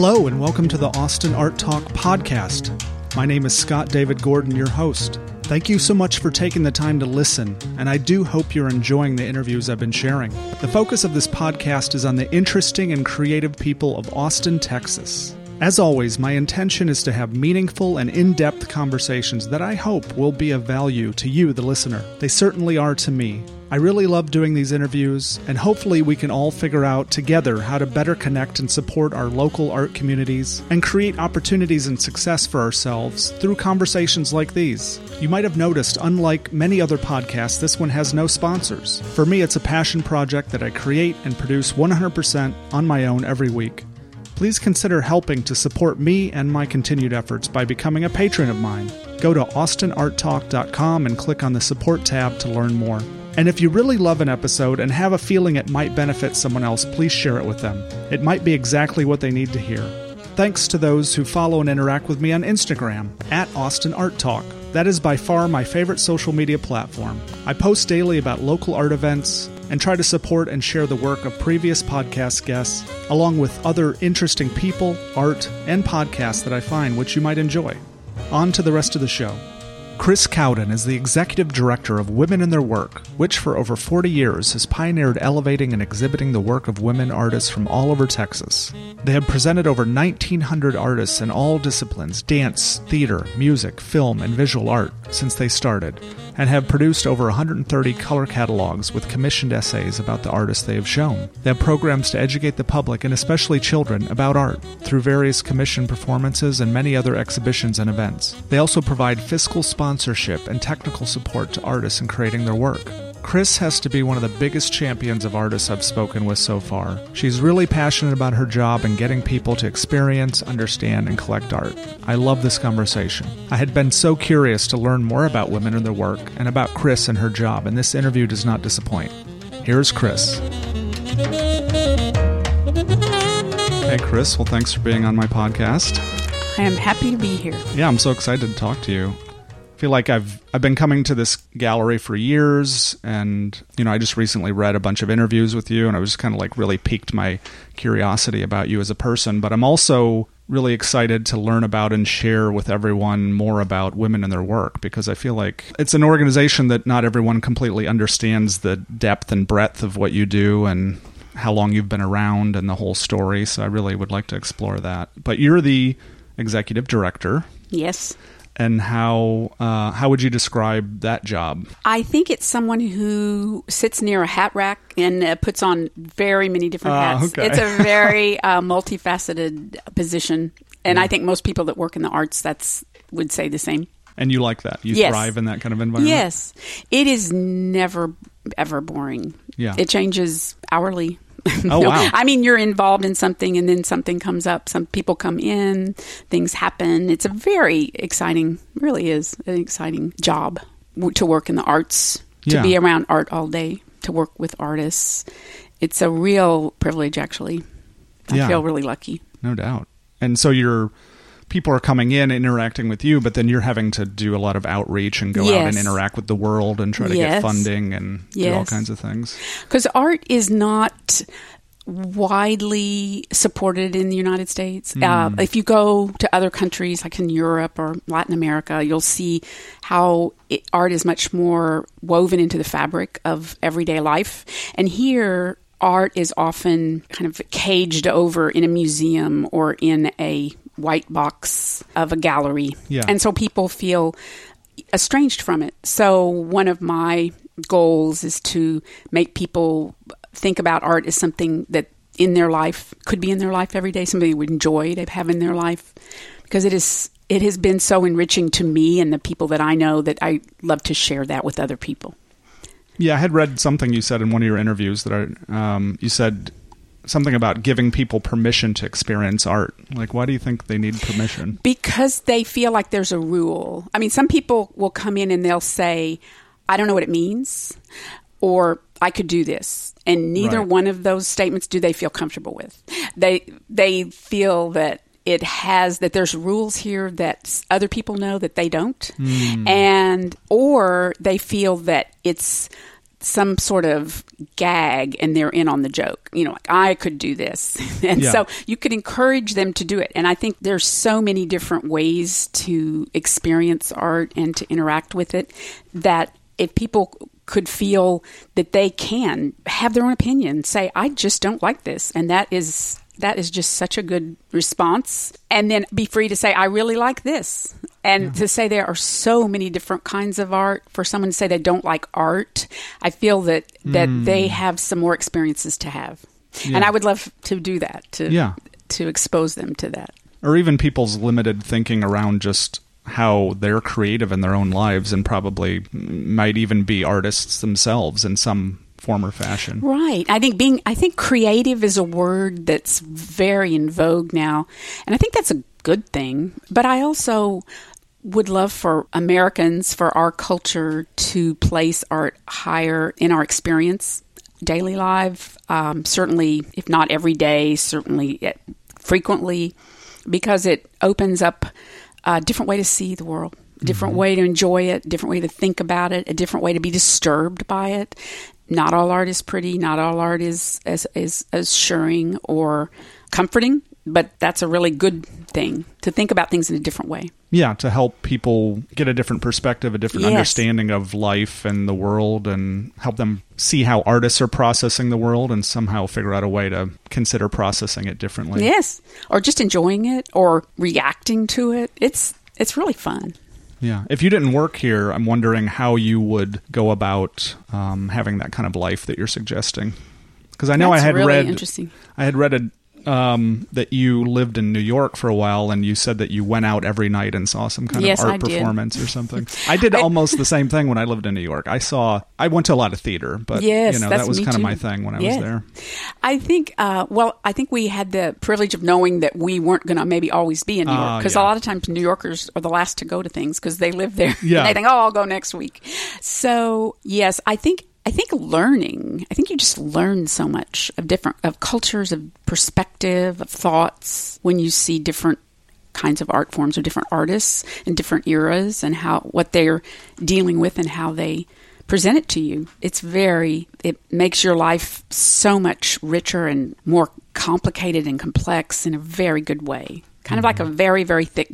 Hello, and welcome to the Austin Art Talk podcast. My name is Scott David Gordon, your host. Thank you so much for taking the time to listen, and I do hope you're enjoying the interviews I've been sharing. The focus of this podcast is on the interesting and creative people of Austin, Texas. As always, my intention is to have meaningful and in depth conversations that I hope will be of value to you, the listener. They certainly are to me. I really love doing these interviews, and hopefully, we can all figure out together how to better connect and support our local art communities and create opportunities and success for ourselves through conversations like these. You might have noticed, unlike many other podcasts, this one has no sponsors. For me, it's a passion project that I create and produce 100% on my own every week please consider helping to support me and my continued efforts by becoming a patron of mine. Go to austinarttalk.com and click on the support tab to learn more. And if you really love an episode and have a feeling it might benefit someone else, please share it with them. It might be exactly what they need to hear. Thanks to those who follow and interact with me on Instagram at Austin Art Talk. That is by far my favorite social media platform. I post daily about local art events and try to support and share the work of previous podcast guests, along with other interesting people, art, and podcasts that I find which you might enjoy. On to the rest of the show. Chris Cowden is the executive director of Women in Their Work, which for over 40 years has pioneered elevating and exhibiting the work of women artists from all over Texas. They have presented over 1,900 artists in all disciplines dance, theater, music, film, and visual art since they started, and have produced over 130 color catalogs with commissioned essays about the artists they have shown. They have programs to educate the public and especially children about art through various commissioned performances and many other exhibitions and events. They also provide fiscal sponsorship and technical support to artists in creating their work. Chris has to be one of the biggest champions of artists I've spoken with so far. She's really passionate about her job and getting people to experience, understand, and collect art. I love this conversation. I had been so curious to learn more about women and their work and about Chris and her job, and this interview does not disappoint. Here's Chris. Hey, Chris. Well, thanks for being on my podcast. I am happy to be here. Yeah, I'm so excited to talk to you feel like I've I've been coming to this gallery for years, and you know I just recently read a bunch of interviews with you, and I was kind of like really piqued my curiosity about you as a person. But I'm also really excited to learn about and share with everyone more about women and their work because I feel like it's an organization that not everyone completely understands the depth and breadth of what you do and how long you've been around and the whole story. So I really would like to explore that. But you're the executive director. Yes and how uh, how would you describe that job? I think it's someone who sits near a hat rack and uh, puts on very many different uh, hats. Okay. It's a very uh, multifaceted position, and I think most people that work in the arts that's would say the same. And you like that? You yes. thrive in that kind of environment? Yes. It is never ever boring. Yeah. It changes hourly. Oh wow! I mean, you're involved in something, and then something comes up. Some people come in, things happen. It's a very exciting, really is an exciting job to work in the arts, to yeah. be around art all day, to work with artists. It's a real privilege, actually. I yeah. feel really lucky. No doubt. And so you're people are coming in interacting with you, but then you're having to do a lot of outreach and go yes. out and interact with the world and try to yes. get funding and yes. do all kinds of things. Because art is not widely supported in the United States. Mm. Uh, if you go to other countries like in Europe or Latin America, you'll see how it, art is much more woven into the fabric of everyday life. And here, art is often kind of caged over in a museum or in a white box of a gallery. Yeah. And so people feel estranged from it. So one of my goals is to make people think about art as something that in their life could be in their life every day, something they would enjoy to have in their life. Because it is it has been so enriching to me and the people that I know that I love to share that with other people. Yeah, I had read something you said in one of your interviews that I, um, you said something about giving people permission to experience art. Like, why do you think they need permission? Because they feel like there's a rule. I mean, some people will come in and they'll say, I don't know what it means, or I could do this. And neither right. one of those statements do they feel comfortable with. They they feel that it has that there's rules here that other people know that they don't. Mm. And or they feel that it's some sort of gag and they're in on the joke. You know, like I could do this. and Yeah. so you could encourage them to do it. And I think there's so many different ways to experience art and to interact with it that if people could feel that they can have their own opinion, say, I just don't like this. And that is that is just such a good response. And then be free to say, I really like this. And to say there are so many different kinds of art, for someone to say they don't like art, I feel that, that hmm. they have some more experiences to have. Yeah. And I would love to do that, to, Yeah. to expose them to that. or even people's limited thinking around just how they're creative in their own lives and probably might even be artists themselves in some form or fashion. Right. I think being I think creative is a word that's very in vogue now. And I think that's a good thing. But I also would love for Americans, for our culture to place art higher in our experience, daily life, um, certainly, if not every day, certainly eh, frequently, because it opens up a different way to see the world, a different way to enjoy it, a different way to think about it, a different way to be disturbed by it. Not all art is pretty. Not all art is as is assuring or comforting, but that's a really good thing to think about things in a different way. Yeah, to help people get a different perspective, a different Yes. understanding of life and the world, and help them see how artists are processing the world and somehow figure out a way to consider processing it differently. Yes, or just enjoying it or reacting to it. It's it's really fun. Yeah. If you didn't work here, I'm wondering how you would go about um, having that kind of life that you're suggesting. Because I know That's I had really read interesting. I had read a, um, that you lived in New York for a while, and you said that you went out every night and saw some kind Yes, of art I did. performance or something. I did almost the same thing when I lived in New York. I saw, I went to a lot of theater, but Yes, you know that was kind of my thing when I Yeah. was there. I think, uh, well, I think we had the privilege of knowing that we weren't going to maybe always be in New Ah, York because yeah. a lot of times New Yorkers are the last to go to things because they live there. Yeah. they think, oh, I'll go next week. So yes, I think I think learning. I think you just learn so much of different of cultures, of perspective, of thoughts when you see different kinds of art forms or different artists and different eras and how what they're dealing with and how they present it to you. It's very it makes your life so much richer and more complicated and complex in a very good way. Kind of like a very very thick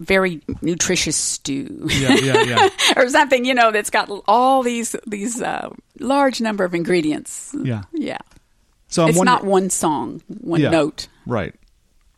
very nutritious stew. Yeah, yeah, yeah, or something, you know, that's got all these these uh, large number of ingredients. yeah. Yeah. So I'm it's wonder- not one song, one note. Right.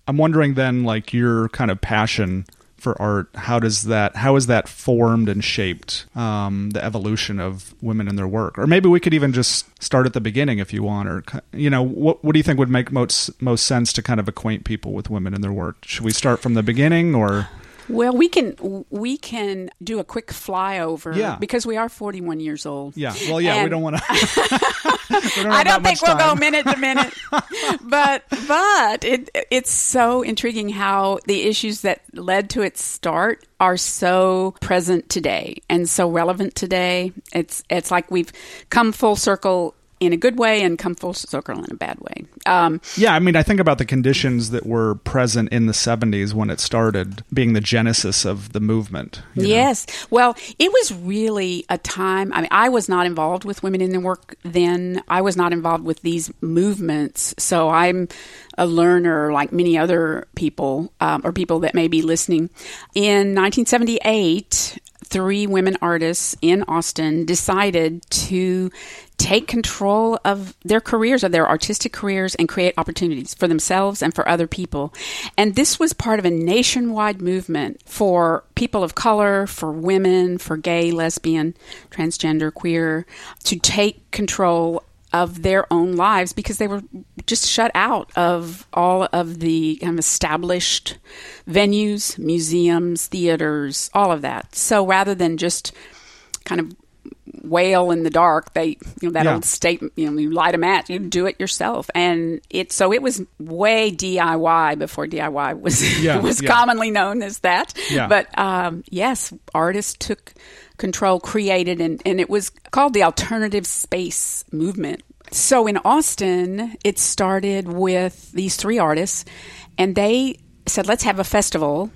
I'm wondering then, like your kind of passion for art, how does that, how is that formed and shaped um, the evolution of women in their work? Or maybe we could even just start at the beginning if you want, or you know, what what do you think would make most most sense to kind of acquaint people with women in their work? Should we start from the beginning, or Well, we can we can do a quick flyover Yeah. because we are 41 years old. yeah? Well, yeah, we don't want to. I don't think we'll go minute to minute, but but it it's so intriguing how the issues that led to its start are so present today and so relevant today. It's it's like we've come full circle in a good way and come full circle in a bad way. Um, Yeah, I mean, I think about the conditions that were present in the 70s when it started, being the genesis of the movement. you know? Yes. Well, it was really a time. I mean, I was not involved with women in the work then. I was not involved with these movements. So I'm a learner like many other people um, or people that may be listening. In 1978, three women artists in Austin decided to take control of their careers, of their artistic careers, and create opportunities for themselves and for other people. And this was part of a nationwide movement for people of color, for women, for gay, lesbian, transgender, queer, to take control of their own lives because they were just shut out of all of the kind of established venues, museums, theaters, all of that. So rather than just kind of wail in the dark. They, you know, that Yeah. old statement, you know, you light a match, you do it yourself. And it, so it was way DIY before DIY was, Yeah, was yeah. commonly known as that. But, um, yes, artists took control, created, and, and it was called the alternative space movement. So in Austin, it started with these three artists, and they said, let's have a festival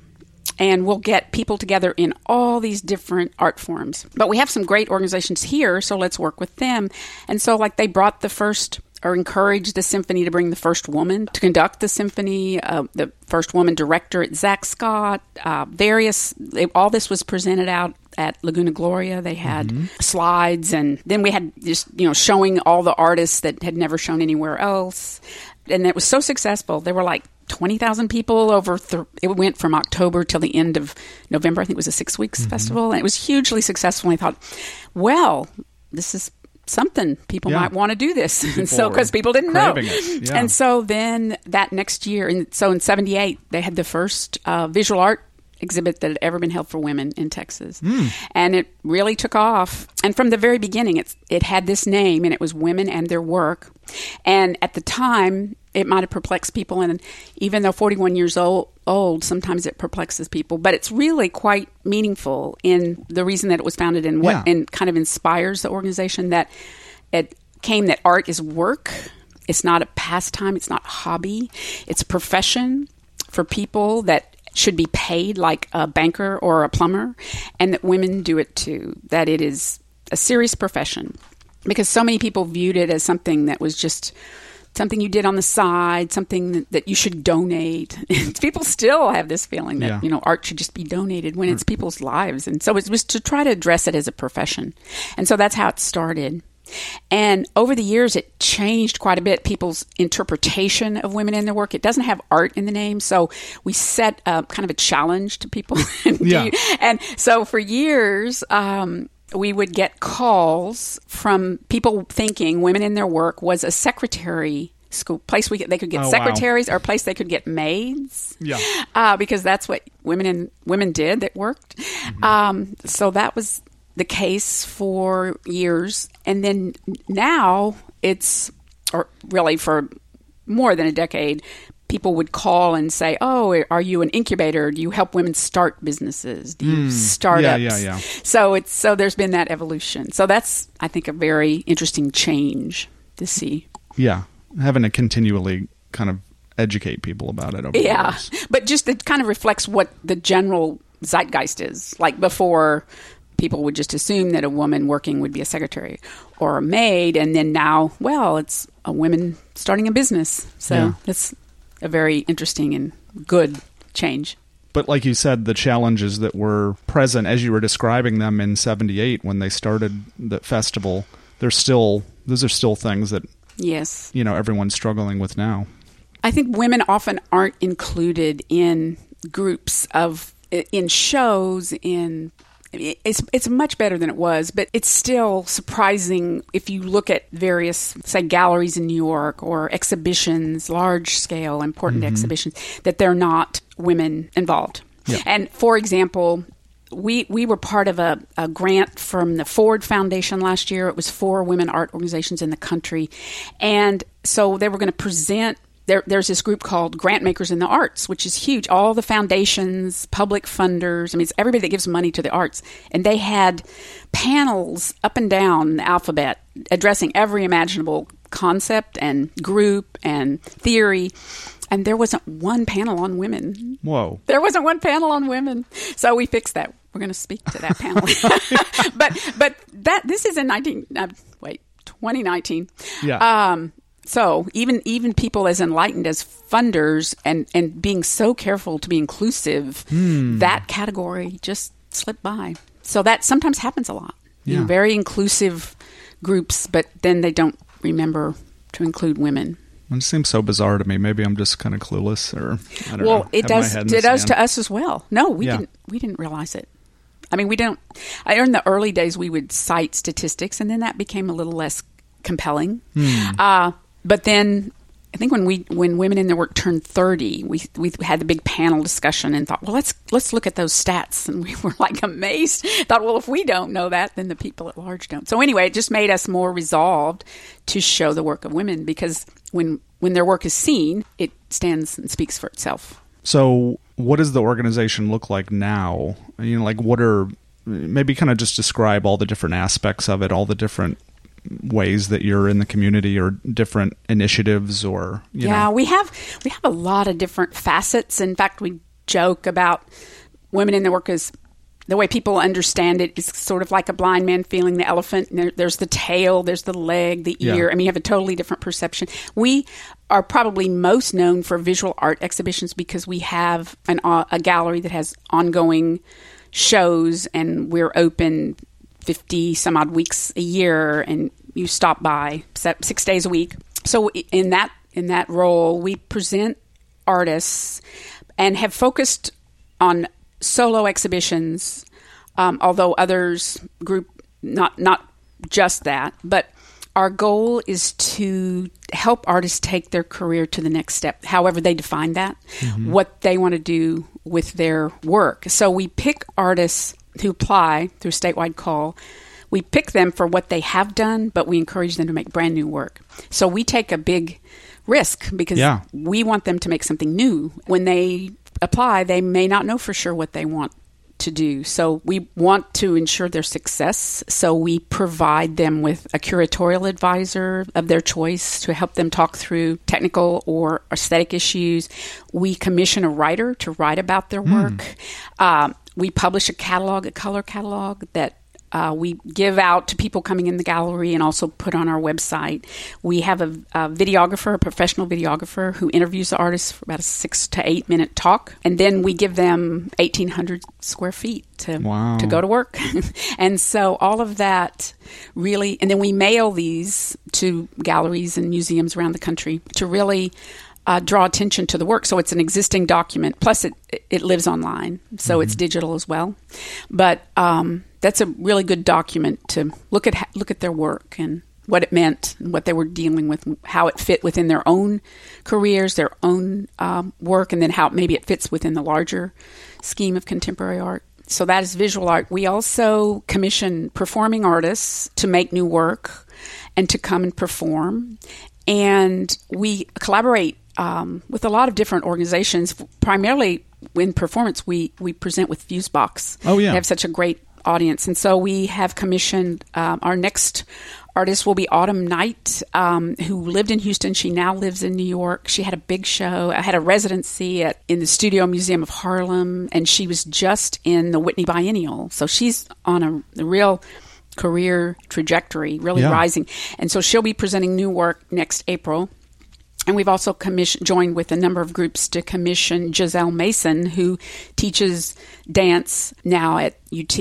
and we'll get people together in all these different art forms. But we have some great organizations here, so let's work with them. And so, like, they brought the first or encouraged the symphony to bring the first woman to conduct the symphony, uh, the first woman director at Zach Scott. Uh, various, they, all this was presented out at Laguna Gloria. They had mm-hmm. slides, and then we had just you know showing all the artists that had never shown anywhere else, and it was so successful. There were like 20,000 people over, th- it went from October till the end of November. I think it was a six weeks mm-hmm. festival. And it was hugely successful. And I thought, well, this is something people yeah. might want to do this and so because people didn't know yeah. and so then that next year and so in 78 they had the first uh, visual art exhibit that had ever been held for women in Texas. Mm. And it really took off. And from the very beginning, it's, it had this name, and it was Women and Their Work. And at the time, it might have perplexed people. And even though 41 years old, old, sometimes it perplexes people. But it's really quite meaningful in the reason that it was founded and what yeah. and kind of inspires the organization that it came that art is work. It's not a pastime. It's not a hobby. It's a profession for people that should be paid like a banker or a plumber, and that women do it too. That it is a serious profession because so many people viewed it as something that was just something you did on the side, something that, you should donate. people still have this feeling that, yeah. you know, art should just be donated when it's people's lives. And so it was to try to address it as a profession. And so that's how it started. And over the years, it changed quite a bit people's interpretation of women in their work. It doesn't have art in the name, so we set kind of a challenge to people. yeah. and so for years, um, we would get calls from people thinking women in their work was a secretary school place we they could get oh, secretaries wow. or a place they could get maids. Yeah, uh, because that's what women and women did that worked. Mm-hmm. Um, so that was the case for years, and then now it's or really for more than a decade people would call and say, "Oh, are you an incubator? Do you help women start businesses? Do you mm, start yeah, yeah, yeah. So it's so there's been that evolution. So that's I think a very interesting change to see. Yeah, having to continually kind of educate people about it. yeah, but just it kind of reflects what the general zeitgeist is. Like before, people would just assume that a woman working would be a secretary or a maid, and then now, well, it's a woman starting a business. So yeah. it's a very interesting and good change. But like you said, the challenges that were present as you were describing them in 78 when they started the festival, they're still those are still things that yes, you know, everyone's struggling with now. I think women often aren't included in groups of in shows in it's it's much better than it was, but it's still surprising if you look at various say galleries in New York or exhibitions, large scale important mm-hmm. exhibitions that they're not women involved. Yeah. And for example, we we were part of a, a, grant from the Ford Foundation last year. It was for women art organizations in the country, and so they were going to present there, there's this group called Grantmakers in the Arts, which is huge. All the foundations, public funders, I mean, it's everybody that gives money to the arts. And they had panels up and down the alphabet addressing every imaginable concept and group and theory. And there wasn't one panel on women. Whoa. There wasn't one panel on women. So we fixed that. We're going to speak to that panel. but but that this is in 19 uh, wait, 2019. Yeah. Um, so even even people as enlightened as funders and and being so careful to be inclusive, mm. that category just slipped by. So that sometimes happens a lot. Yeah. You know, very inclusive groups, but then they don't remember to include women. It seems so bizarre to me. Maybe I'm just kind of clueless, or well, know, it does. It does to us as well. No, we yeah. didn't. We didn't realize it. I mean, we don't. I in the early days we would cite statistics, and then that became a little less compelling. Hmm. Uh, but then I think when we when women in their work turned 30, we we had the big panel discussion and thought, well, let's let's look at those stats, and we were like amazed. thought, well, if we don't know that, then the people at large don't. So anyway, it just made us more resolved to show the work of women because when when their work is seen, it stands and speaks for itself. So, what does the organization look like now? You know, like what are maybe kind of just describe all the different aspects of it, all the different ways that you're in the community or different initiatives or yeah know. we have we have a lot of different facets in fact we joke about women in the work is the way people understand it is sort of like a blind man feeling the elephant. There, there's the tail, there's the leg, the ear. Yeah. I mean, you have a totally different perception. We are probably most known for visual art exhibitions because we have an, a gallery that has ongoing shows and we're open 50 some odd weeks a year and you stop by six days a week. So in that in that role, we present artists and have focused on solo exhibitions, um, although others group not not just that, but our goal is to help artists take their career to the next step, however they define that, what they want to do with their work. So we pick artists who apply through statewide call. We pick them for what they have done, but we encourage them to make brand new work. So we take a big risk because Yeah. we want them to make something new. When they apply, they may not know for sure what they want to do. So we want to ensure their success. So we provide them with a curatorial advisor of their choice to help them talk through technical or aesthetic issues. We commission a writer to write about their work. Um, we publish a catalog, a color catalog that uh, we give out to people coming in the gallery and also put on our website. We have a, a videographer, a professional videographer, who interviews the artists for about a six to eight minute talk, and then we give them eighteen hundred square feet to Wow. to go to work. and so all of that really, and then we mail these to galleries and museums around the country to really. Uh, draw attention to the work, so it's an existing document. Plus, it it lives online, so it's digital as well. But um, that's a really good document to look at look at their work and what it meant, and what they were dealing with, how it fit within their own careers, their own um, work, and then how maybe it fits within the larger scheme of contemporary art. So that is visual art. We also commission performing artists to make new work and to come and perform. And we collaborate um, with a lot of different organizations. Primarily in performance, we, we present with Fusebox. Oh, yeah. They have such a great audience. And so we have commissioned um, our next artist will be Autumn Knight, um, who lived in Houston. She now lives in New York. She had a big show. I had a residency at in the Studio Museum of Harlem, and she was just in the Whitney Biennial. So she's on a, a real career trajectory, really Yeah. rising. And so she'll be presenting new work next April. And we've also commission, joined with a number of groups to commission Gesel Mason, who teaches dance now at UT.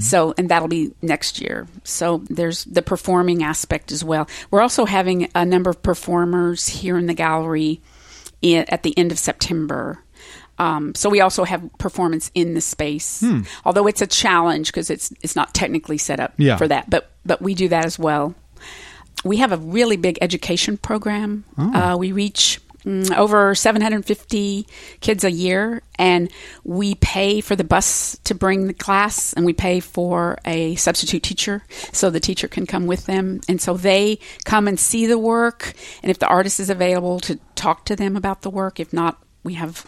So, and that'll be next year. So there's the performing aspect as well. We're also having a number of performers here in the gallery in, at the end of September. Um, so we also have performance in the space, although it's a challenge because it's it's not technically set up Yeah. for that. But but we do that as well we have a really big education program. Uh, we reach mm, over 750 kids a year, and we pay for the bus to bring the class, and we pay for a substitute teacher so the teacher can come with them. And so they come and see the work, and if the artist is available, to talk to them about the work. If not, we have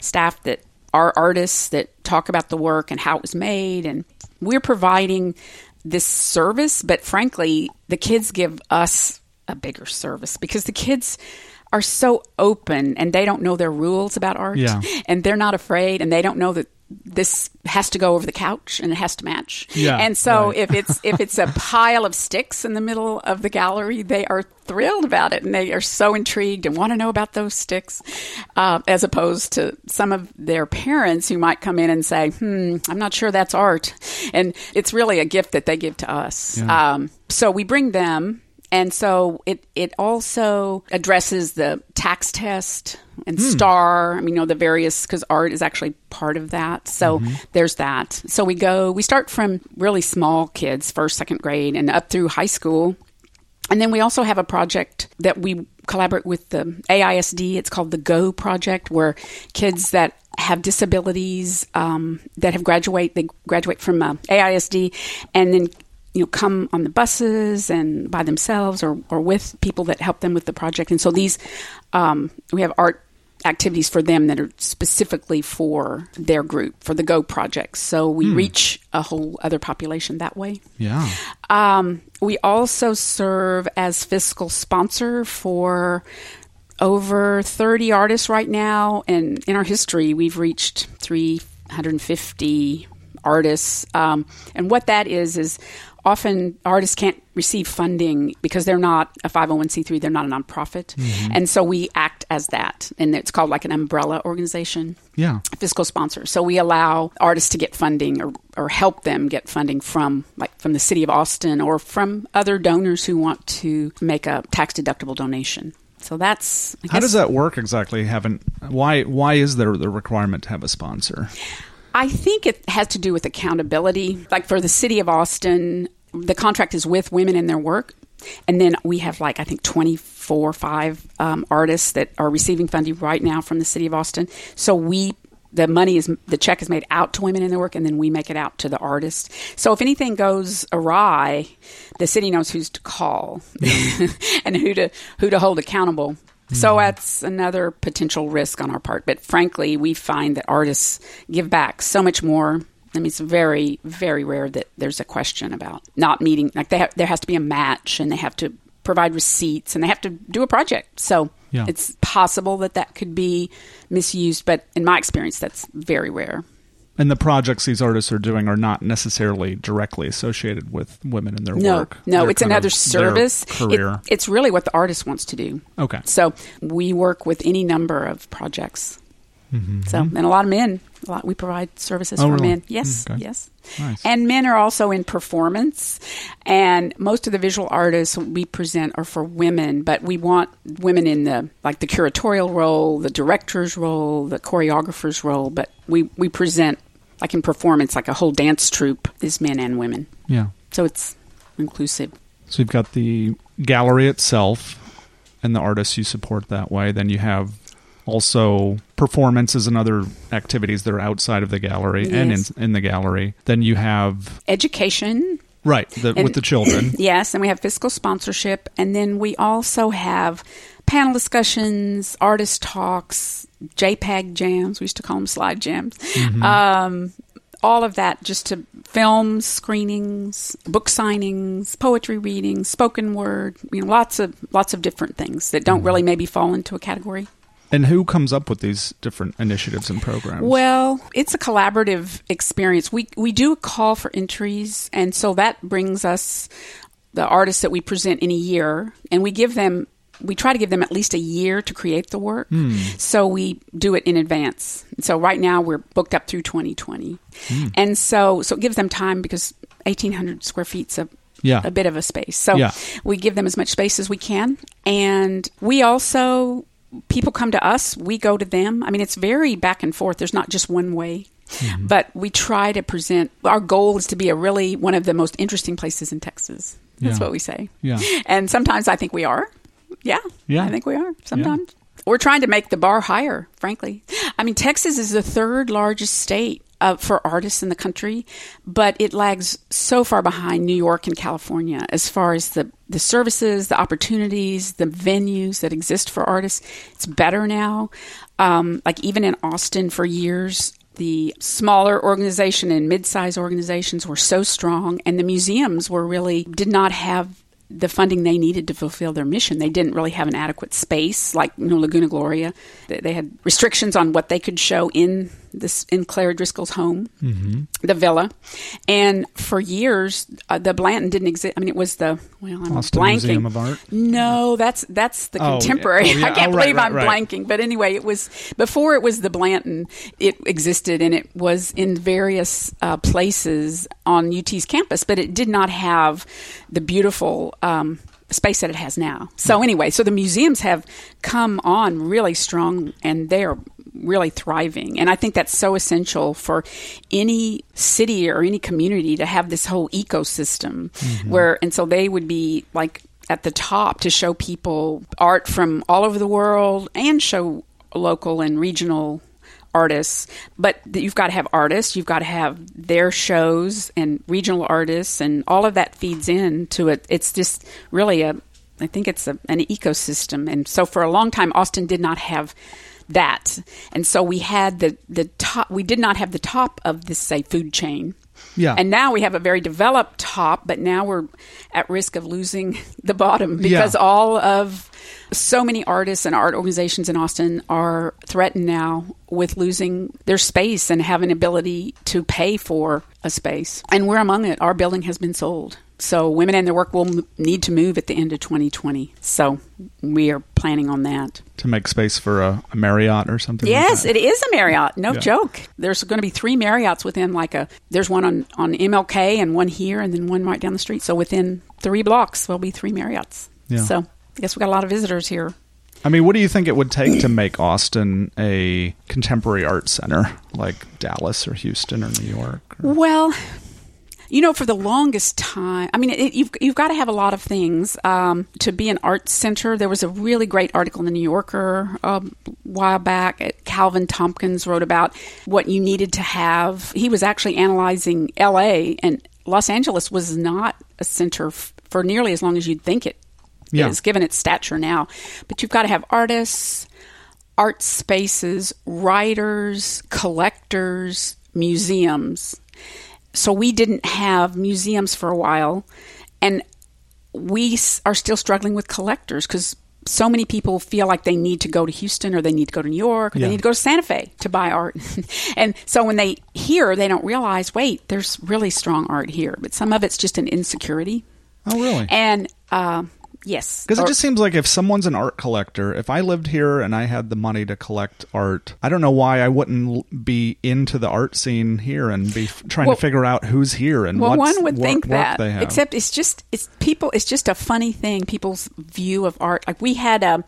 staff that are artists that talk about the work and how it was made, and we're providing this service, but frankly, the kids give us a bigger service because the kids are so open and they don't know their rules about art Yeah. and they're not afraid and they don't know that this has to go over the couch and it has to match. Yeah, and so right. if it's if it's a pile of sticks in the middle of the gallery, they are thrilled about it and they are so intrigued and want to know about those sticks, uh, as opposed to some of their parents who might come in and say, "Hmm, I'm not sure that's art," and it's really a gift that they give to us. Yeah. Um, so we bring them. And so it, it also addresses the TAKS test and STAAR. I mean, you know, the various, because art is actually part of that. So there's that. So we go, we start from really small kids, first, second grade, and up through high school. And then we also have a project that we collaborate with the AISD. It's called the Go Project, where kids that have disabilities um, that have graduate they graduate from uh, AISD, and then you know come on the buses and by themselves or or with people that help them with the project. And so these um, we have art activities for them that are specifically for their group for the Go Project. So we reach a whole other population that way. Yeah. Um, we also serve as fiscal sponsor for over 30 artists right now. And in our history, we've reached 350 artists. Um, and what that is is often artists can't receive funding because they're not a 501c3, they're not a nonprofit. Mm-hmm. And so we act as that. And it's called like an umbrella organization. Yeah. Fiscal sponsor. So we allow artists to get funding or, or help them get funding from like from the city of Austin or from other donors who want to make a tax deductible donation. So that's how does that work exactly? Haven't why why is there the requirement to have a sponsor? I think it has to do with accountability. Like for the city of Austin, the contract is with women in their work. And then we have like, I think 24 or 5 um, artists that are receiving funding right now from the city of Austin. So we the money is the check is made out to women in their work and then we make it out to the artist so if anything goes awry the city knows who's to call and who to who to hold accountable so mm-hmm. that's another potential risk on our part. But frankly, we find that artists give back so much more. I mean, it's very, very rare that there's a question about not meeting. Like, ha- there has to be a match, and they have to provide receipts, and they have to do a project. So yeah. it's possible that that could be misused, but in my experience, that's very rare. And the projects these artists are doing are not necessarily directly associated with women in their no, work. No, They're it's another service. Career. It, it's really what the artist wants to do. Okay. So we work with any number of projects. Mm-hmm. So, and a lot of men. A lot, we provide services oh, for really? men. Mm, yes, okay. yes. Nice. And men are also in performance. And most of the visual artists we present are for women, but we want women in the like the curatorial role, the director's role, the choreographer's role. But we we present like in performance, like a whole dance troupe is men and women. Yeah. So it's inclusive. So you've got the gallery itself and the artists you support that way. Then you have also performances and other activities that are outside of the gallery yes. and in, in the gallery. Then you have education. Right, the, and, with the children. Yes, and we have fiscal sponsorship. And then we also have panel discussions, artist talks, JPEG jams. We used to call them slide jams. Mm-hmm. Um, all of that just to films, screenings, book signings, poetry readings, spoken word, you know, lots of lots of different things that don't mm-hmm. really maybe fall into a category. And who comes up with these different initiatives and programs? Well, it's a collaborative experience. We we do a call for entries, and so that brings us the artists that we present in a year, and we give them we try to give them at least a year to create the work. Mm. So we do it in advance. So right now we're booked up through 2020. Mm. And so so it gives them time because 1800 square feet's a yeah. a bit of a space. So yeah. we give them as much space as we can and we also people come to us, we go to them. I mean it's very back and forth. There's not just one way. Mm-hmm. But we try to present our goal is to be a really one of the most interesting places in Texas. That's yeah. what we say. Yeah. And sometimes I think we are. Yeah. Yeah. I think we are sometimes. Yeah. We're trying to make the bar higher, frankly. I mean, Texas is the third largest state uh, for artists in the country, but it lags so far behind New York and California as far as the, the services, the opportunities, the venues that exist for artists. It's better now. Um, like even in Austin for years, the smaller organization and mid-sized organizations were so strong and the museums were really did not have the funding they needed to fulfill their mission. They didn't really have an adequate space, like you know Laguna Gloria. They had restrictions on what they could show in this in Clara Driscoll's home, mm-hmm. the villa, and for years uh, the Blanton didn't exist. I mean, it was the well, I'm Austin blanking. Museum of Art. No, that's that's the oh, contemporary. Oh, yeah. I can't oh, believe right, I'm right. blanking. But anyway, it was before it was the Blanton. It existed and it was in various uh, places on UT's campus, but it did not have the beautiful. Um, space that it has now. So anyway, so the museums have come on really strong and they are really thriving. And I think that's so essential for any city or any community to have this whole ecosystem mm-hmm. where, and so they would be like at the top to show people art from all over the world and show local and regional artists, but you've got to have artists, you've got to have their shows and regional artists, and all of that feeds into it. It's just really a, I think it's a, an ecosystem. And so for a long time, Austin did not have that. And so we had the, the top, we did not have the top of this, say, food chain. Yeah. And now we have a very developed top, but now we're at risk of losing the bottom because Yeah. all of so many artists and art organizations in Austin are threatened now with losing their space and having an ability to pay for a space. And we're among it. Our building has been sold. So women and their work will m- need to move at the end of 2020. So we are planning on that. to make space for a, a Marriott or something. Yes, like that. it is a Marriott. No Yeah. joke. There's going to be three Marriotts within like a. There's one on on MLK and one here, and then one right down the street. So within three blocks, there'll be three Marriotts. Yeah. So I guess we got a lot of visitors here. I mean, what do you think it would take to make Austin a contemporary art center like Dallas or Houston or New York? Or, Well, you know, for the longest time, I mean, it, you've you've got to have a lot of things um, to be an art center. There was a really great article in the New Yorker um, a while back. Calvin Tomkins wrote about what you needed to have. He was actually analyzing L.A. and Los Angeles was not a center f- for nearly as long as you'd think it Yeah. is, given its stature now. But you've got to have artists, art spaces, writers, collectors, museums. So we didn't have museums for a while, and we are still struggling with collectors because so many people feel like they need to go to Houston or they need to go to New York or Yeah. they need to go to Santa Fe to buy art. and so when they hear, they don't realize, wait, there's really strong art here. But some of it's just an insecurity. oh, really? And uh, yes, Because it just seems like if someone's an art collector, if I lived here and I had the money to collect art, I don't know why I wouldn't be into the art scene here and be f- trying Well- to figure out who's here and well, one would what think work that, they have. except it's just it's people. It's just a funny thing. People's view of art. Like we had a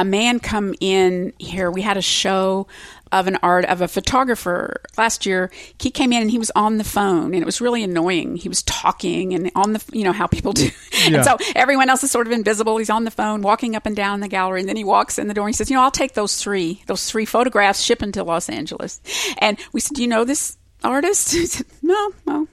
a man come in here. We had a show of an art of a photographer last year. He came in and he was on the phone, and it was really annoying. He was talking and on the you know how people do, Yeah. and so everyone else is sort of invisible. He's on the phone, walking up and down the gallery, and then he walks in the door. and He says, "You know, I'll take those three those three photographs, ship them to Los Angeles." And we said, "Do you know this artist?" He said, "No, no."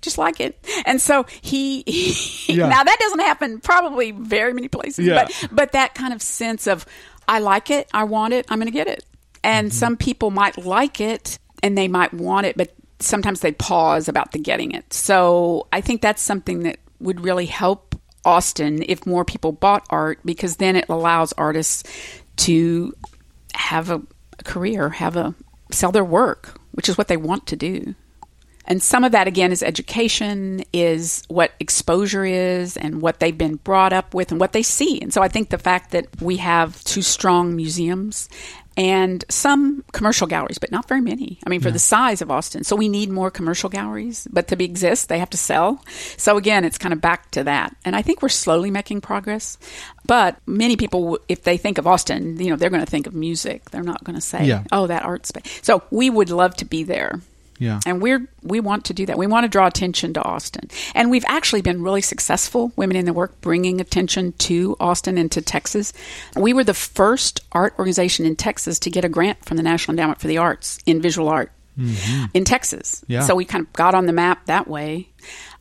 just like it. And so he, Yeah. now that doesn't happen probably very many places, Yeah. but but that kind of sense of I like it, I want it, I'm going to get it. And Mm-hmm. some people might like it and they might want it, but sometimes they pause about the getting it. So I think that's something that would really help Austin if more people bought art because then it allows artists to have a, a career, have a sell their work, which is what they want to do. And some of that, again, is education, is what exposure is, and what they've been brought up with, and what they see. And so I think the fact that we have two strong museums and some commercial galleries, but not very many. I mean, for the size of Austin. So we need more commercial galleries, but to be exist, they have to sell. So again, it's kind of back to that. And I think we're slowly making progress. But many people, if they think of Austin, you know, they're going to think of music. They're not going to say, Yeah. oh, that art space. So we would love to be there. Yeah. And we're we want to do that. We want to draw attention to Austin, and we've actually been really successful. Women in the work bringing attention to Austin and to Texas. We were the first art organization in Texas to get a grant from the National Endowment for the Arts in visual art in Texas. Yeah. So we kind of got on the map that way.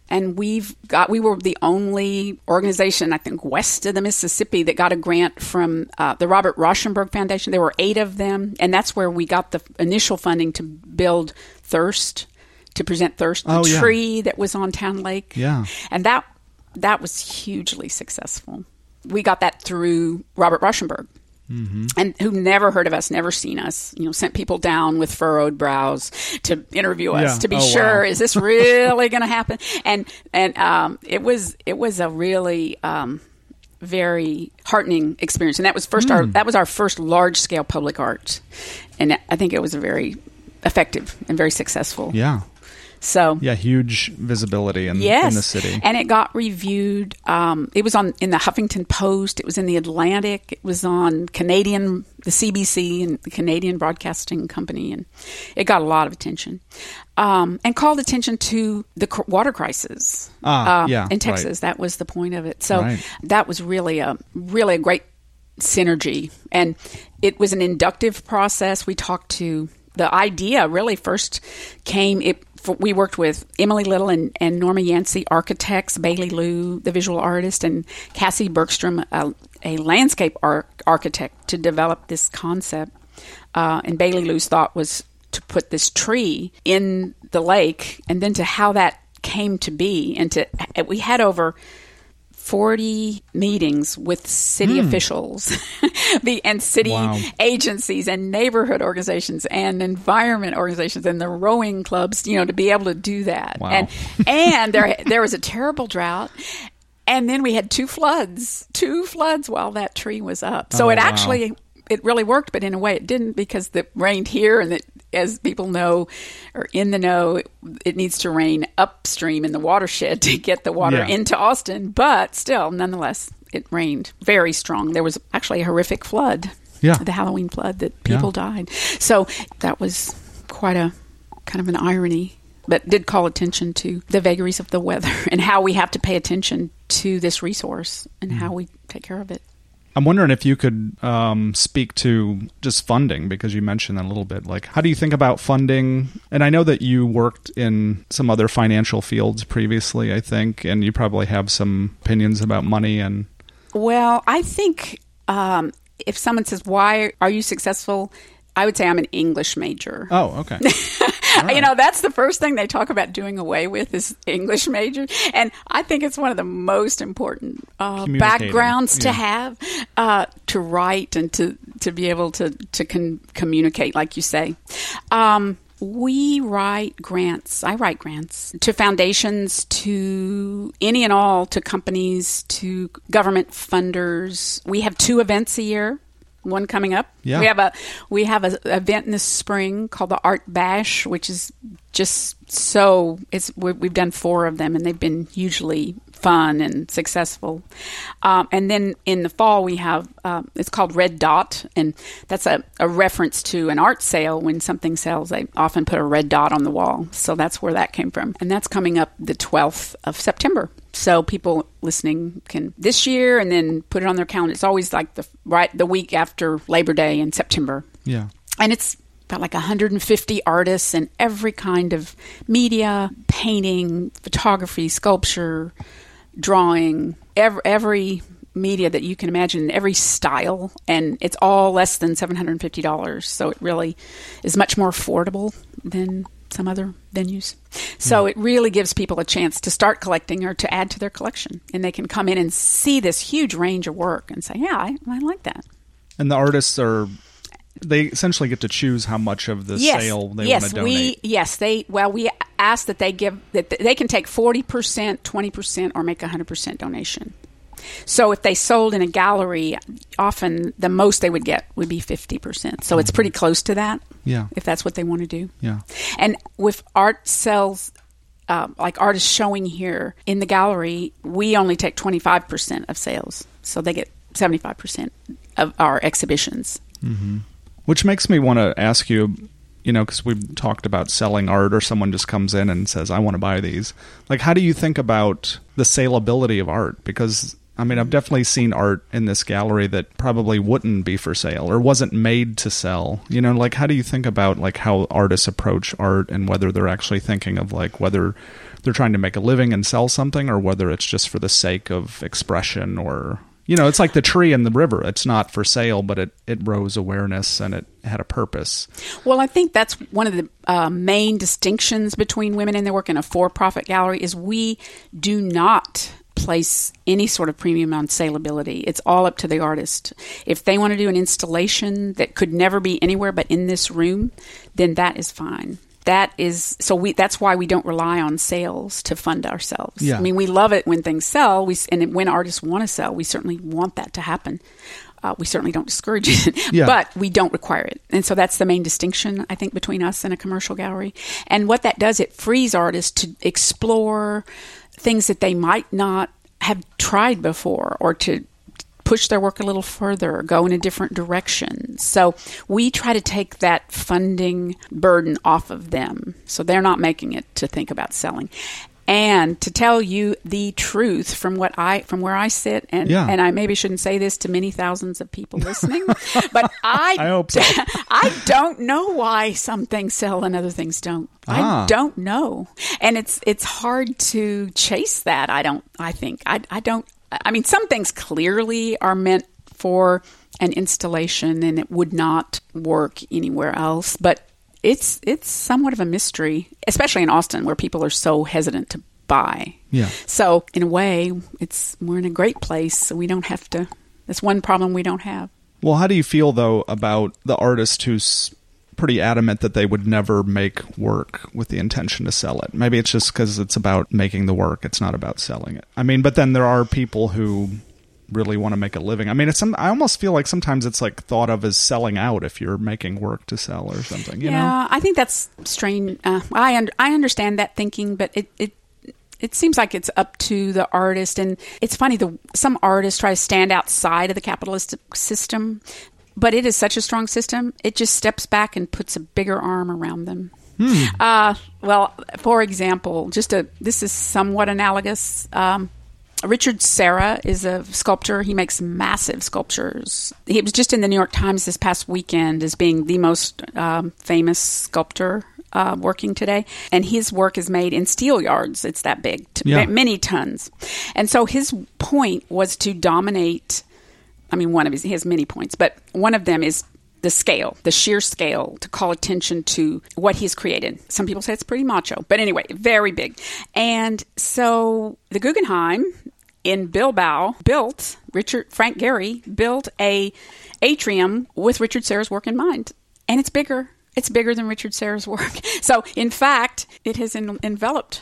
And we've got, we were the only organization, I think, west of the Mississippi that got a grant from uh, the Robert Rauschenberg Foundation. There were eight of them. And that's where we got the initial funding to build Thirst, to present Thirst, the Oh, yeah. tree that was on Town Lake. Yeah. And that, that was hugely successful. We got that through Robert Rauschenberg and who never heard of us, never seen us, you know, sent people down with furrowed brows to interview us Yeah. to be Oh, sure wow. is this really going to happen? And and um, it was it was a really um, very heartening experience, and that was first Hmm. our that was our first large scale public art, and I think it was a very effective and very successful. Yeah. So Yeah. Huge visibility in, yes, in the city. and it got reviewed. Um, it was on in the Huffington Post. It was in the Atlantic. It was on Canadian, the CBC, and the Canadian Broadcasting Company, and it got a lot of attention. Um, and called attention to the cr- water crisis Ah, uh, yeah, in right. Texas. That was the point of it. So Right. that was really a really a great synergy, and it was an inductive process. We talked to the idea really first came it we worked with Emily Little and, and Norma Yancey, architects, Beili Liu, the visual artist, and Cassie Bergstrom, a, a landscape ar- architect, to develop this concept. Uh, and Beili Liu's thought was to put this tree in the lake, and then to how that came to be, and to we had over 40 meetings with city Hmm. officials the, and city Wow. agencies and neighborhood organizations and environment organizations and the rowing clubs, you know, to be able to do that. Wow. And and there there was a terrible drought. And then we had two floods, two floods while that tree was up. So Oh, it wow. actually it really worked, but in a way it didn't because it rained here and it as people know or in the know, it, needs to rain upstream in the watershed to get the water Yeah. into Austin. But still, nonetheless, it rained very strong. There was actually a horrific flood, Yeah. the Halloween flood that people Yeah. died. So that was quite a kind of an irony, but did call attention to the vagaries of the weather and how we have to pay attention to this resource and Mm. how we take care of it. I'm wondering if you could um, speak to just funding because you mentioned that a little bit. Like, how do you think about funding? And I know that you worked in some other financial fields previously, I think, and you probably have some opinions about money and. Well, I think um, if someone says, Why are you successful? I would say I'm an English major. Oh, okay. You know, that's the first thing they talk about doing away with is English major. And I think it's one of the most important uh, backgrounds to yeah. have uh, to write and to, to be able to, to con- communicate, like you say. Um, we write grants. I write grants to foundations, to any and all, to companies, to government funders. We have two events a year. One coming up. Yeah. We have a we have an event in the spring called the Art Bash, which is just so it's we- we've done four of them and they've been hugely fun and successful. Um, and then in the fall we have um, it's called Red Dot, and that's a, a reference to an art sale. When something sells, they often put a red dot on the wall. So that's where that came from, and that's coming up the twelfth of September. So people listening can this year and then put it on their calendar. It's always like the right the week after Labor Day in September Yeah. and it's got like 150 artists in every kind of media painting photography sculpture drawing every, every media that you can imagine every style and it's all less than $750 so it really is much more affordable than some other venues so hmm. it really gives people a chance to start collecting or to add to their collection and they can come in and see this huge range of work and say yeah i, I like that And the artists are. They essentially get to choose how much of the sale they yes, want to donate. we yes they well we ask that they give that they can take forty percent, twenty percent, or make a hundred percent donation. So if they sold in a gallery, often the most they would get would be fifty percent. So it's pretty close to that. Yeah. if that's what they want to do. Yeah. And with art sales, uh, like artists showing here in the gallery, we only take 25% of sales. So they get 75% of our exhibitions. Which makes me want to ask you, you know, because we've talked about selling art, or someone just comes in and says, "I want to buy these." Like, how do you think about the saleability of art? Because I mean, I've definitely seen art in this gallery that probably wouldn't be for sale or wasn't made to sell. You know, like how do you think about like how artists approach art and whether they're actually thinking of like whether they're trying to make a living and sell something or whether it's just for the sake of expression or you know, it's like the tree in the river. It's not for sale, but it, it rose awareness and it had a purpose. Well, I think that's one of the uh, main distinctions between women in their work in a for-profit gallery is we do not place any sort of premium on saleability. It's all up to the artist. If they want to do an installation that could never be anywhere but in this room, then that is fine. That is so we that's why we don't rely on sales to fund ourselves. Yeah. I mean, we love it when things sell, we and when artists want to sell, we certainly want that to happen. Uh, we certainly don't discourage it, Yeah. but we don't require it. And so that's the main distinction, I think, between us and a commercial gallery. And what that does, it frees artists to explore things that they might not have tried before or to push their work a little further go in a different direction. So we try to take that funding burden off of them. So they're not making it to think about selling. And to tell you the truth from what I from where I sit and Yeah. and I maybe shouldn't say this to many thousands of people listening, but I I hope so. I don't know why some things sell and other things don't. Ah. I don't know. And it's it's hard to chase that. I don't I think. I I don't I mean some things clearly are meant for an installation and it would not work anywhere else, but it's it's somewhat of a mystery, especially in Austin where people are so hesitant to buy. Yeah. So in a way, it's we're in a great place. So we don't have to. That's one problem we don't have. Well, how do you feel though about the artist who's pretty adamant that they would never make work with the intention to sell it? Maybe it's just because it's about making the work; it's not about selling it. I mean, but then there are people who really want to make a living. I mean, it's some. I almost feel like sometimes it's like thought of as selling out if you're making work to sell or something. You yeah, know? I think that's strange. Uh, I un- I understand that thinking, but it, it it seems like it's up to the artist and it's funny the some artists try to stand outside of the capitalist system but it is such a strong system it just steps back and puts a bigger arm around them Hmm. uh, well for example just a this is somewhat analogous um, Richard Serra is a sculptor. He makes massive sculptures. He was just in the New York Times this past weekend as being the most um, famous sculptor uh, working today. And his work is made in steel yards. It's that big, t- Yeah. many tons. And so his point was to dominate. I mean, one of his, he has many points, but one of them is the scale, the sheer scale, to call attention to what he's created. Some people say it's pretty macho, but anyway, very big. And so the Guggenheim in Bilbao built Richard Frank Gehry built a atrium with Richard Serra's work in mind, and it's bigger. It's bigger than Richard Serra's work. So, in fact, it has en- enveloped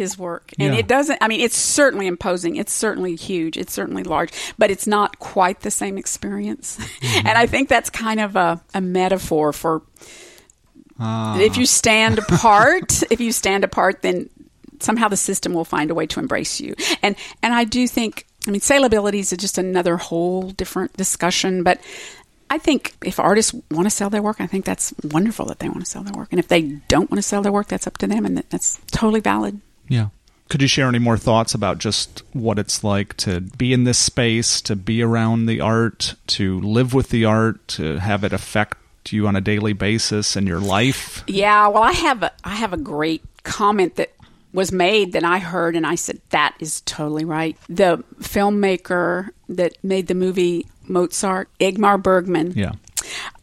his work, and Yeah. it doesn't. I mean, it's certainly imposing. It's certainly huge. It's certainly large, but it's not quite the same experience. and I think that's kind of a, a metaphor for ah. if you stand apart. if you stand apart, then somehow the system will find a way to embrace you. And and I do think. I mean, saleability is just another whole different discussion, but. I think if artists want to sell their work, I think that's wonderful that they want to sell their work. And if they don't want to sell their work, that's up to them, and that's totally valid. Yeah. Could you share any more thoughts about just what it's like to be in this space, to be around the art, to live with the art, to have it affect you on a daily basis in your life? Yeah, well, I have a, I have a great comment that was made that I heard, and I said that is totally right. The filmmaker that made the movie Mozart, Ingmar Bergman, Yeah.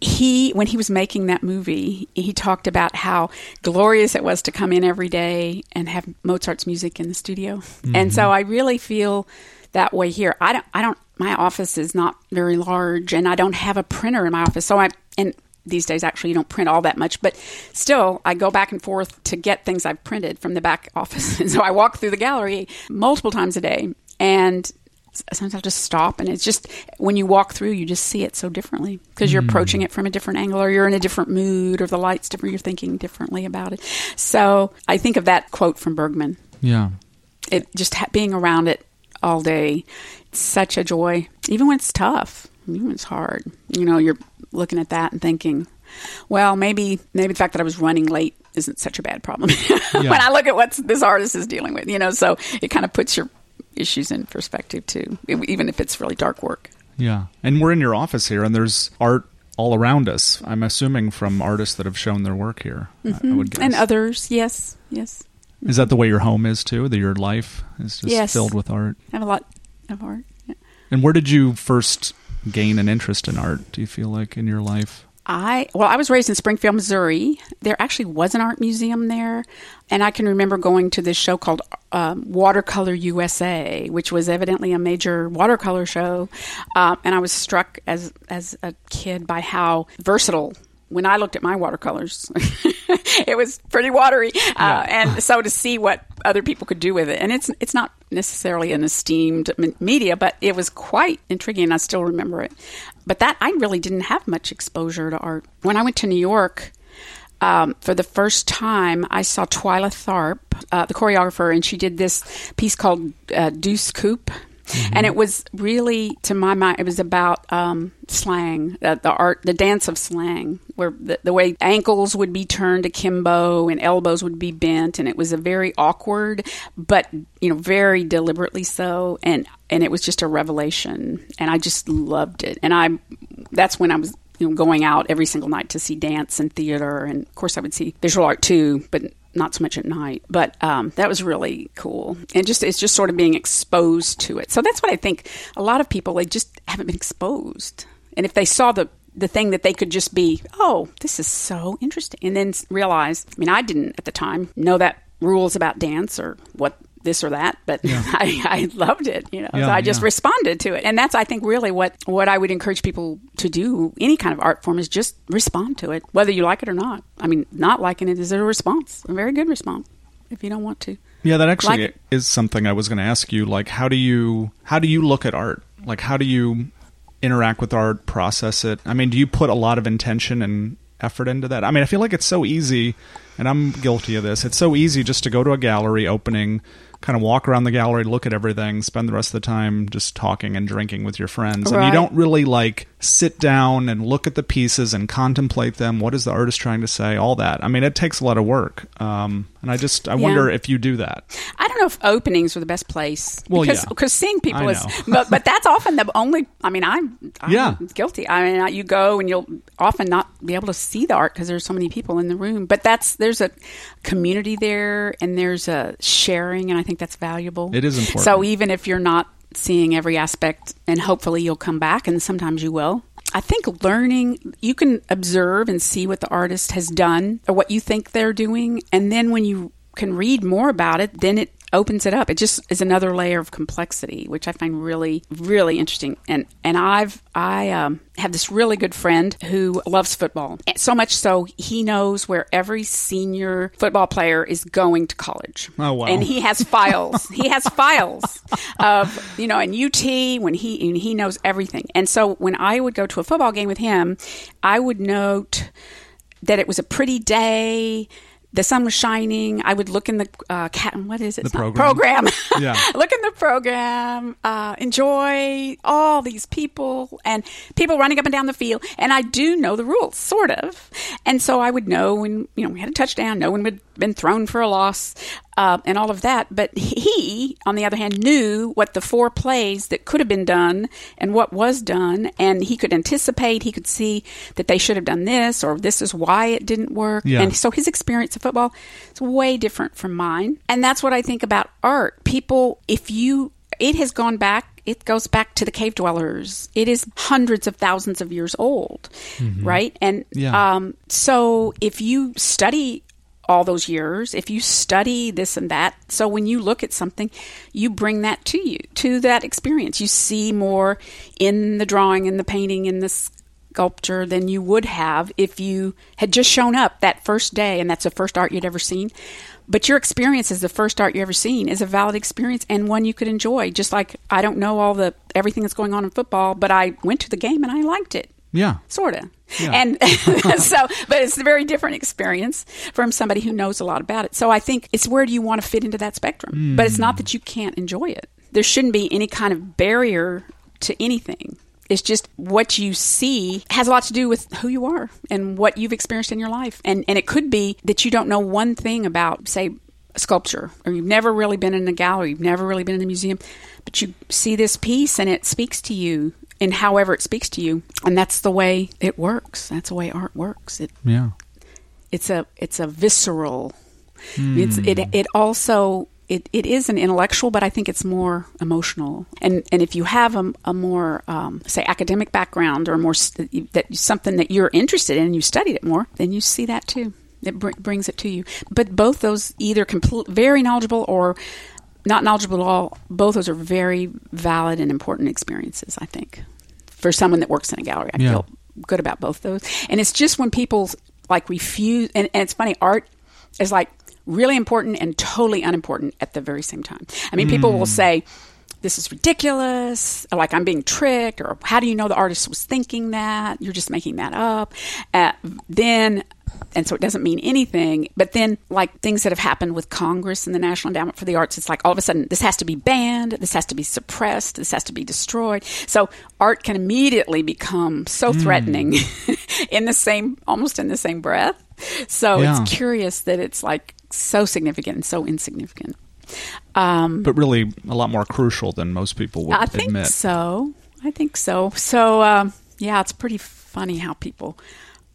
He when he was making that movie he talked about how glorious it was to come in every day and have mozart's music in the studio. And so mm-hmm. i really feel that way here. I don't i don't my office is not very large and i don't have a printer in my office. So i and these days actually you don't print all that much but still i go back and forth to get things i've printed from the back office. And so i walk through the gallery multiple times a day and sometimes I'll just stop and it's just when you walk through you just see it so differently because you're hmm. approaching it from a different angle or you're in a different mood or the light's different you're thinking differently about it. So I think of that quote from Bergman. Yeah. it just ha- being around it all day it's such a joy even when it's tough even when it's hard. You know you're looking at that and thinking well maybe maybe the fact that I was running late isn't such a bad problem. When I look at what this artist is dealing with you know so it kind of puts your issues in perspective too even if it's really dark work Yeah. And we're in your office here, and there's art all around us. I'm assuming from artists that have shown their work here. I- I mm-hmm. would guess. and others yes yes is that the way your home is too? That your life is just Yes. filled with art? I have a lot of art yeah. And where did you first gain an interest in art? Do you feel like in your life? I well, I was raised in Springfield, Missouri. There actually was an art museum there, and I can remember going to this show called um, Watercolor USA, which was evidently a major watercolor show. Um, and I was struck as as a kid by how versatile. When I looked at my watercolors, it was pretty watery, uh, and so to see what other people could do with it, and it's it's not necessarily an esteemed m- media, but it was quite intriguing. I still remember it. But that I really didn't have much exposure to art. When I went to New York um, for the first time, I saw Twyla Tharp, uh, the choreographer, and she did this piece called uh, Deuce Coupe. And it was really, to my mind, it was about um, slang, uh, the art, the dance of slang, where the, the way ankles would be turned akimbo and elbows would be bent, and it was a very awkward, but you know, very deliberately so, and and it was just a revelation, and I just loved it, and I, that's when I was you know going out every single night to see dance and theater, and of course I would see visual art too, but not so much at night. But um, that was really cool, and just it's just sort of being exposed to it. So that's what I think. A lot of people they just haven't been exposed, and if they saw the the thing that they could just be, oh, this is so interesting, and then realize. I mean, I didn't at the time know that rules about dance or what this or that, but yeah. I, I, loved it. You know, yeah, so I just yeah. responded to it, and that's I think really what what I would encourage people to do. Any kind of art form is just respond to it, whether you like it or not. I mean, not liking it is a response, a very good response. If you don't want to, yeah, that actually like is something I was going to ask you. Like, how do you how do you look at art? Like, how do you interact with art, process it? I mean, do you put a lot of intention and effort into that? I mean, I feel like it's so easy, and I'm guilty of this. It's so easy just to go to a gallery opening kind of walk around the gallery, look at everything, spend the rest of the time just talking and drinking with your friends. Right. And you don't really like sit down and look at the pieces and contemplate them. What is the artist trying to say? All that. I mean, it takes a lot of work. Um, and I just, I yeah. wonder if you do that. I don't know if openings are the best place. Well, because, yeah. because seeing people is, but, but that's often the only, I mean, I'm, I'm yeah. guilty. I mean, you go and you'll often not be able to see the art because there's so many people in the room. But that's, there's a community there and there's a sharing. And I think that's valuable. It is important. So even if you're not seeing every aspect, and hopefully you'll come back, and sometimes you will. I think learning, you can observe and see what the artist has done or what you think they're doing. And then when you can read more about it, then it opens it up. It just is another layer of complexity, which I find really, really interesting. And and I've I um, have this really good friend who loves football so much so he knows where every senior football player is going to college. Oh wow! And he has files. he has files of you know, in UT when he and he knows everything. And so when I would go to a football game with him, I would note that it was a pretty day the sun was shining. I would look in the uh, cat. What is it? The program. program. Yeah. look in the program. Uh, enjoy all these people and people running up and down the field. And I do know the rules, sort of. And so I would know when you know we had a touchdown. No one had been thrown for a loss uh, and all of that. But he, on the other hand, knew what the four plays that could have been done and what was done, and he could anticipate. He could see that they should have done this, or this is why it didn't work. Yeah. And so his experience of football is way different from mine. And that's what I think about art. People, if you, it has gone back it goes back to the cave dwellers. It is hundreds of thousands of years old, mm-hmm. right? And yeah. um, so if you study all those years, if you study this and that, so when you look at something, you bring that to you, to that experience. You see more in the drawing, in the painting, in the sculpture than you would have if you had just shown up that first day and that's the first art you'd ever seen. But your experience as the first art you ever seen is a valid experience and one you could enjoy. Just like I don't know all the everything that's going on in football, but I went to the game and I liked it. Yeah. Sort of. Yeah. And so, but it's a very different experience from somebody who knows a lot about it. So I think it's where do you want to fit into that spectrum? Mm. But it's not that you can't enjoy it. There shouldn't be any kind of barrier to anything. It's just what you see has a lot to do with who you are and what you've experienced in your life. And and it could be that you don't know one thing about, say, sculpture, or you've never really been in a gallery, you've never really been in a museum, but you see this piece and it speaks to you in however it speaks to you, and that's the way it works. That's the way art works. It, yeah, it's a it's a visceral. Mm. It's it it also it, it is an intellectual, but I think it's more emotional. And and if you have a, a more um, say academic background or more st- that something that you're interested in and you studied it more, then you see that too. It br- brings it to you. But both those either complete, very knowledgeable or not knowledgeable at all, both those are very valid and important experiences, I think, for someone that works in a gallery. I yeah. feel good about both those. And it's just when people like refuse, and, and it's funny, art is like really important and totally unimportant at the very same time. I mean, mm. people will mm. say, this is ridiculous, like I'm being tricked, or how do you know the artist was thinking that? You're just making that up. Uh, then and so it doesn't mean anything. But then, like things that have happened with Congress and the National Endowment for the Arts, it's like all of a sudden this has to be banned, this has to be suppressed, this has to be destroyed. So art can immediately become so hmm. threatening mm. in the same, almost in the same breath. So yeah. it's curious that it's like so significant and so insignificant. Um, but really, a lot more crucial than most people would I admit. think so. I think so. So, um, yeah, it's pretty funny how people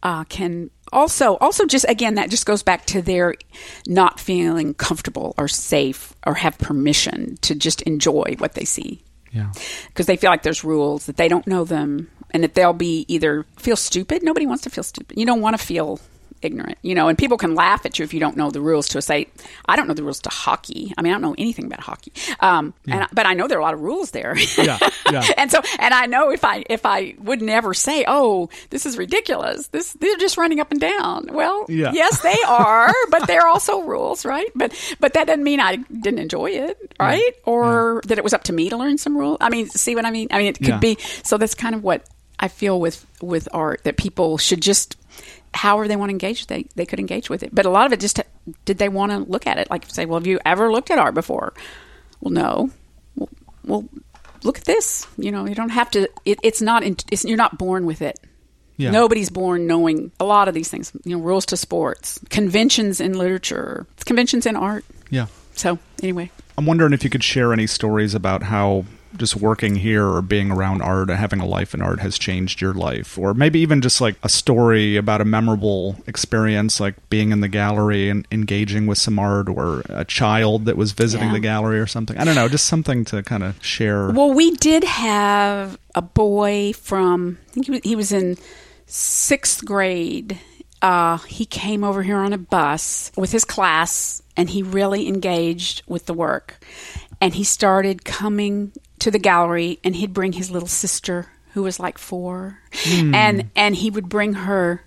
uh, can also also just again that just goes back to their not feeling comfortable or safe or have permission to just enjoy what they see yeah because they feel like there's rules that they don't know them and that they'll be either feel stupid. Nobody wants to feel stupid. You don't want to feel ignorant, you know, and people can laugh at you if you don't know the rules to a site. I don't know the rules to hockey. I mean, I don't know anything about hockey. Um, yeah. and, but I know there are a lot of rules there. yeah, yeah. and so, and I know if I, if I would never say, oh, this is ridiculous. This, they're just running up and down. Well, yeah. yes, they are, but they're also rules, right? But, but that doesn't mean I didn't enjoy it, right? Yeah. Or that it was up to me to learn some rules. I mean, see what I mean? I mean, it could be, so that's kind of what I feel with, with art that people should just however they want to engage, they, they could engage with it. But a lot of it just did they want to look at it? Like say, well, have you ever looked at art before? Well, no. Well, well look at this. You know, you don't have to. It, it's not. It's, you're not born with it. Yeah. Nobody's born knowing a lot of these things. You know, rules to sports, conventions in literature, conventions in art. Yeah. So anyway, I'm wondering if you could share any stories about how just working here or being around art and having a life in art has changed your life. Or maybe even just like a story about a memorable experience like being in the gallery and engaging with some art or a child that was visiting yeah. the gallery or something. I don't know just something to kind of share. Well we did have a boy from i think he was in sixth grade. Uh, he came over here on a bus with his class and he really engaged with the work. And he started coming to the gallery and he'd bring his little sister who was like 4 mm. and and he would bring her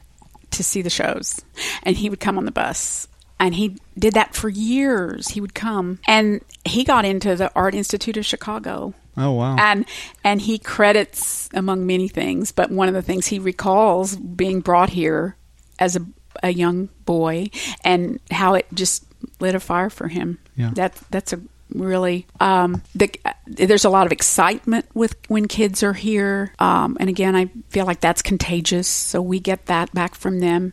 to see the shows and he would come on the bus. And he did that for years. He would come and he got into the art institute of chicago. Oh wow. And and he credits among many things but one of the things he recalls being brought here as a, a young boy and how it just lit a fire for him. Yeah. That that's a really um, the, there's a lot of excitement with when kids are here. Um, and again i feel like that's contagious. So we get that back from them.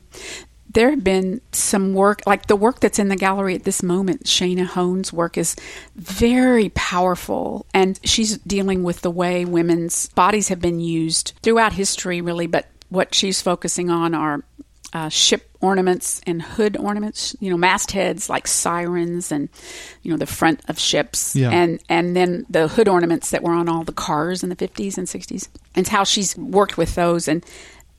There have been some work like the work that's in the gallery at this moment Shana Hoehn's work is very powerful. And she's dealing with the way women's bodies have been used throughout history really. But what she's focusing on are uh, ship ornaments and hood ornaments, you know, mastheads like sirens and, you know, the front of ships. Yeah. And, and then the hood ornaments that were on all the cars in the 50s and 60s. And how she's worked with those. And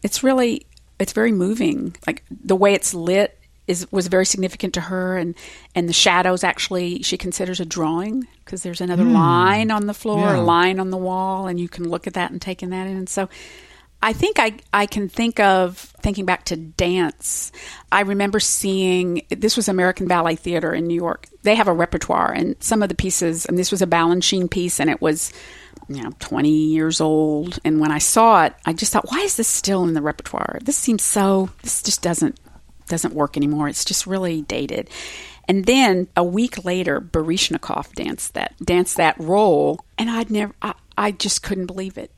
it's really, it's very moving. Like the way it's lit is was very significant to her and and the shadows actually she considers a drawing because there's another mm. line on the floor yeah. a line on the wall and you can look at that and take in that in and so I think I, I can think of thinking back to dance. I remember seeing this was American Ballet Theater in New York. They have a repertoire, and some of the pieces, and this was a Balanchine piece, and it was you know 20 years old. And when I saw it, I just thought, why is this still in the repertoire? This seems so. This just doesn't doesn't work anymore. It's just really dated. And then a week later, Baryshnikov danced that danced that role, and I'd never. I, I just couldn't believe it.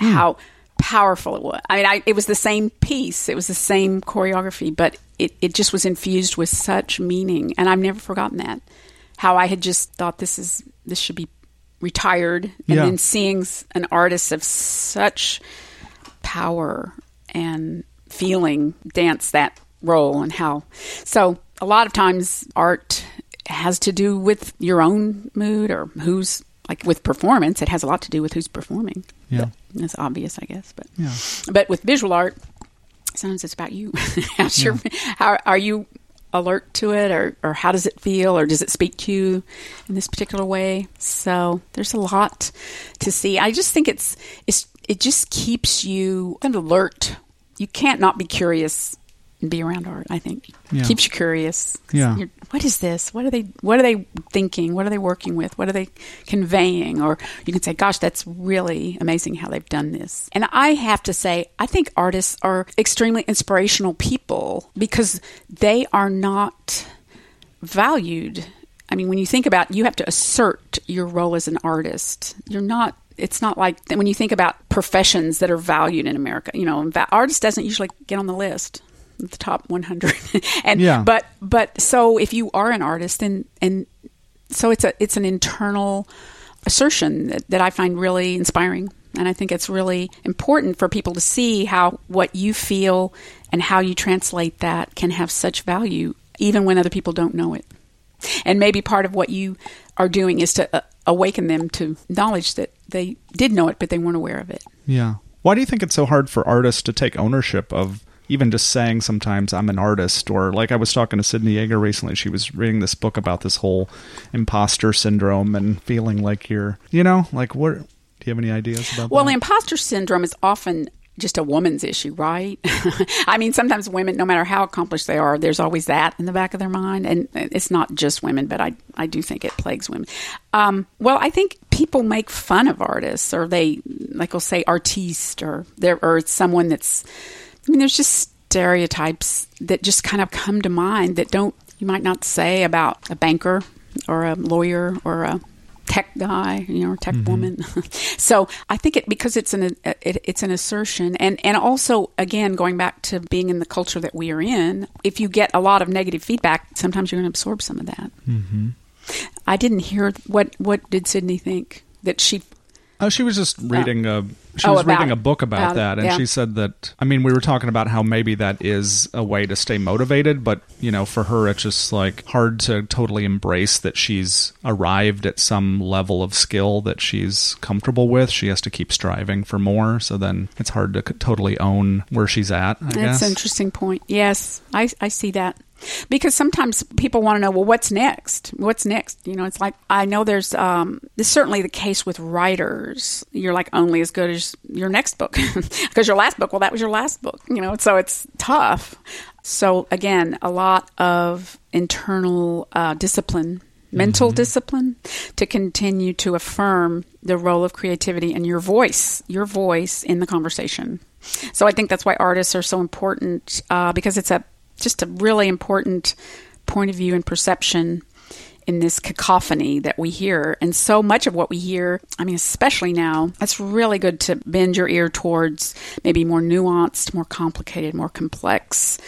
Mm. How powerful it was. I mean, I, it was the same piece, it was the same choreography, but it, it just was infused with such meaning. And I've never forgotten that. How I had just thought this is this should be retired, and yeah. then seeing an artist of such power and feeling dance that role, and how. So a lot of times art has to do with your own mood or who's like with performance, it has a lot to do with who's performing. Yeah, it's obvious, I guess. But yeah, but with visual art, sometimes it's about you. How's yeah. your, how are you alert to it, or or how does it feel, or does it speak to you in this particular way? So there's a lot to see. I just think it's it's it just keeps you kind of alert. You can't not be curious and be around art. I think yeah. keeps you curious. Yeah. What is this? What are they? What are they thinking? What are they working with? What are they conveying? Or you can say, "Gosh, that's really amazing how they've done this." And I have to say, I think artists are extremely inspirational people because they are not valued. I mean, when you think about, you have to assert your role as an artist. You're not it's not like when you think about professions that are valued in America, you know, artist doesn't usually get on the list the top 100 and yeah. but but so if you are an artist and and so it's a it's an internal assertion that, that I find really inspiring. And I think it's really important for people to see how what you feel and how you translate that can have such value even when other people don't know it. And maybe part of what you are doing is to uh, awaken them to knowledge that they did know it but they weren't aware of it. Yeah. Why do you think it's so hard for artists to take ownership of even just saying sometimes I'm an artist or like I was talking to Sydney Yeager recently she was reading this book about this whole imposter syndrome and feeling like you're you know like what do you have any ideas about well that? imposter syndrome is often just a woman's issue, right? I mean, sometimes women, no matter how accomplished they are, there's always that in the back of their mind. And it's not just women, but I, I do think it plagues women. Um, well, I think people make fun of artists or they, like we'll say artiste or there, or it's someone that's, I mean, there's just stereotypes that just kind of come to mind that don't, you might not say about a banker or a lawyer or a tech guy, you know, tech mm-hmm. woman. so I think it because it's an it, it's an assertion, and and also again going back to being in the culture that we are in. If you get a lot of negative feedback, sometimes you're going to absorb some of that. Mm-hmm. I didn't hear what what did Sydney think that she Oh, she was just reading a she oh, was reading a book about, about that, and yeah. she said that. I mean, we were talking about how maybe that is a way to stay motivated, but you know, for her, it's just like hard to totally embrace that she's arrived at some level of skill that she's comfortable with. She has to keep striving for more, so then it's hard to totally own where she's at. I That's guess. an interesting point. Yes, I I see that because sometimes people want to know, well, what's next? What's next? You know, it's like I know there's um, this certainly the case with writers. You're like only as good as your next book because your last book, well, that was your last book. You know, so it's tough. So again, a lot of internal uh, discipline mental mm-hmm. discipline to continue to affirm the role of creativity and your voice, your voice in the conversation. So I think that's why artists are so important uh, because it's a just a really important point of view and perception in this cacophony that we hear. And so much of what we hear, I mean, especially now, it's really good to bend your ear towards maybe more nuanced, more complicated, more complex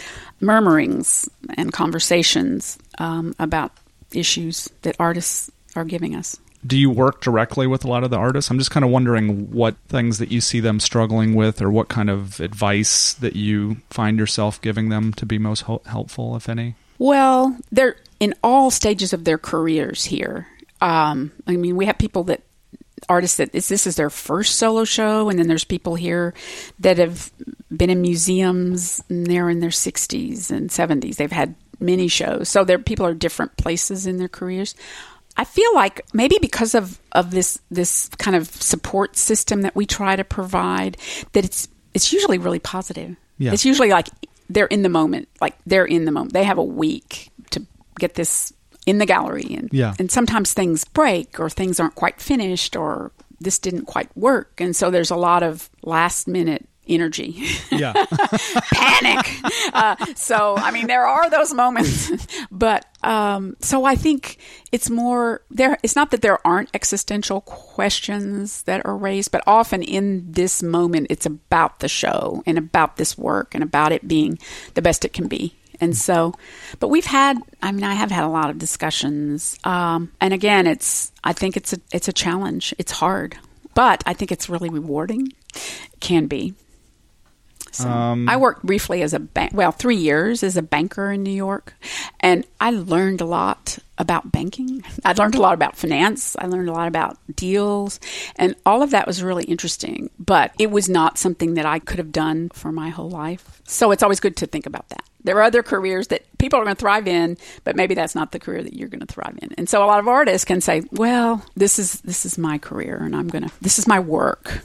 murmurings and conversations um, about issues that artists are giving us do you work directly with a lot of the artists? I'm just kind of wondering what things that you see them struggling with, or what kind of advice that you find yourself giving them to be most helpful, if any. Well, they're in all stages of their careers here. Um, I mean, we have people that artists that this is their first solo show, and then there's people here that have been in museums and they're in their 60s and 70s. They've had many shows, so there people are different places in their careers. I feel like maybe because of, of this this kind of support system that we try to provide, that it's it's usually really positive. Yeah. It's usually like they're in the moment, like they're in the moment. They have a week to get this in the gallery, and yeah. and sometimes things break or things aren't quite finished or this didn't quite work, and so there's a lot of last minute energy. Yeah. Panic. Uh, so, I mean, there are those moments, but um, so I think it's more there. It's not that there aren't existential questions that are raised, but often in this moment, it's about the show and about this work and about it being the best it can be. And so, but we've had, I mean, I have had a lot of discussions. Um, and again, it's, I think it's a, it's a challenge. It's hard, but I think it's really rewarding. can be. So um, I worked briefly as a bank, well, three years as a banker in New York, and I learned a lot about banking. I learned a lot about finance. I learned a lot about deals, and all of that was really interesting. But it was not something that I could have done for my whole life. So it's always good to think about that. There are other careers that people are going to thrive in, but maybe that's not the career that you're going to thrive in. And so a lot of artists can say, "Well, this is this is my career, and I'm going to this is my work."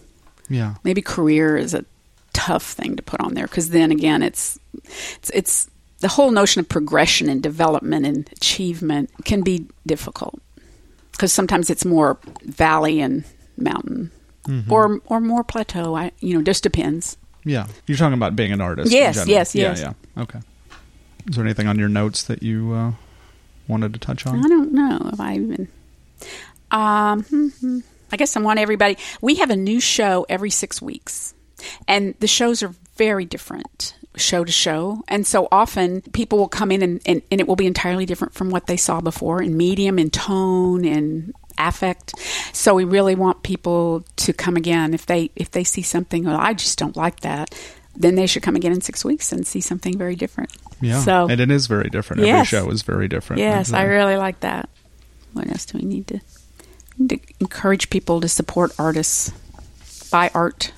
Yeah. Maybe career is a tough thing to put on there because then again, it's it's it's the whole notion of progression and development and achievement can be difficult because sometimes it's more valley and mountain mm-hmm. or or more plateau. I you know just depends. Yeah, you're talking about being an artist. Yes, yes, yes. Yeah, yeah. Okay. Is there anything on your notes that you uh, wanted to touch on? I don't know if I even. Um, hmm I guess I want everybody. We have a new show every six weeks. And the shows are very different show to show. And so often people will come in and, and, and, it will be entirely different from what they saw before in medium, in tone, and affect. So we really want people to come again. If they if they see something, well, I just don't like that, then they should come again in six weeks and see something very different. Yeah. So and it is very different. Yes. Every show is very different. Yes, I really like that. What else do we need to, need to encourage people to support artists, buy art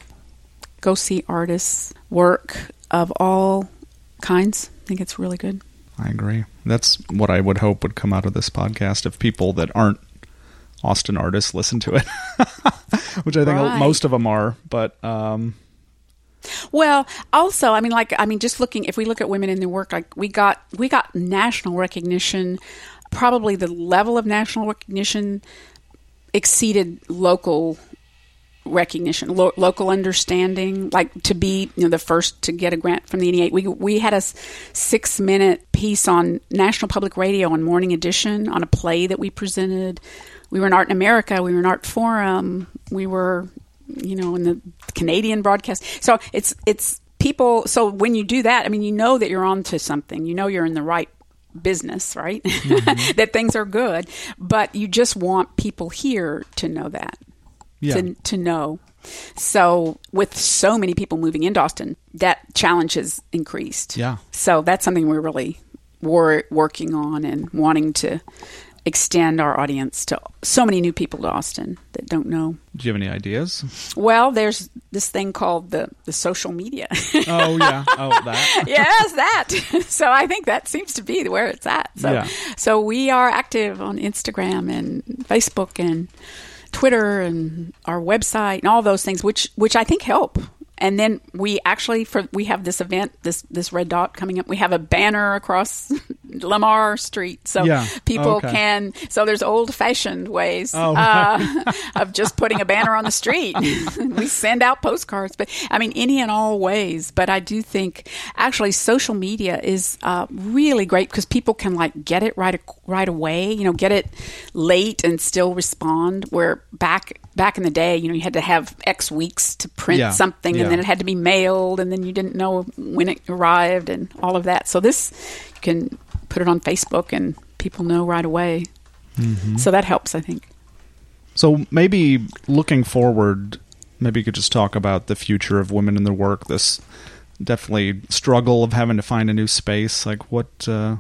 go see artists work of all kinds. I think it's really good. I agree. That's what I would hope would come out of this podcast if people that aren't Austin artists listen to it, which I think Right. most of them are. But um, Well, also, I mean, like, I mean, just looking, if we look at women in their work, like, we got we got national recognition. Probably the level of national recognition exceeded local recognition, lo- local understanding. Like to be, you know, the first to get a grant from the NEA. We we had a six minute piece on National Public Radio on Morning Edition on a play that we presented. We were in Art in America. We were in Artforum. We were, you know, in the Canadian broadcast. So it's it's people. So when you do that, I mean, you know that you're on to something. You know you're in the right business, right? Mm-hmm. that things are good, but you just want people here to know that yeah, to, to know. So, with so many people moving into Austin, that challenge has increased. Yeah. So, that's something we're really wor- working on and wanting to extend our audience to so many new people to Austin that don't know. do you have any ideas? Well, there's this thing called the, the social media. Oh yeah, oh that. yes, that. So I think that seems to be where it's at. So, Yeah. so we are active on Instagram and Facebook and Twitter and our website and all those things, which which I think help. And then we actually for we have this event, this this red dot coming up. We have a banner across Lamar Street, so Yeah. people Okay. can. So there's old fashioned ways Oh. uh, of just putting a banner on the street. we send out postcards, but I mean any and all ways. But I do think actually social media is uh, really great because people can like get it right right away. You know, get it late and still respond. Where back back in the day, you know, you had to have X weeks to print Yeah. something, Yeah. and then it had to be mailed, and then you didn't know when it arrived, and all of that. So this you can put it on Facebook, and people know right away. Mm-hmm. So that helps, I think. So maybe looking forward, maybe you could just talk about the future of women in their work. This definitely struggle of having to find a new space. Like, what uh,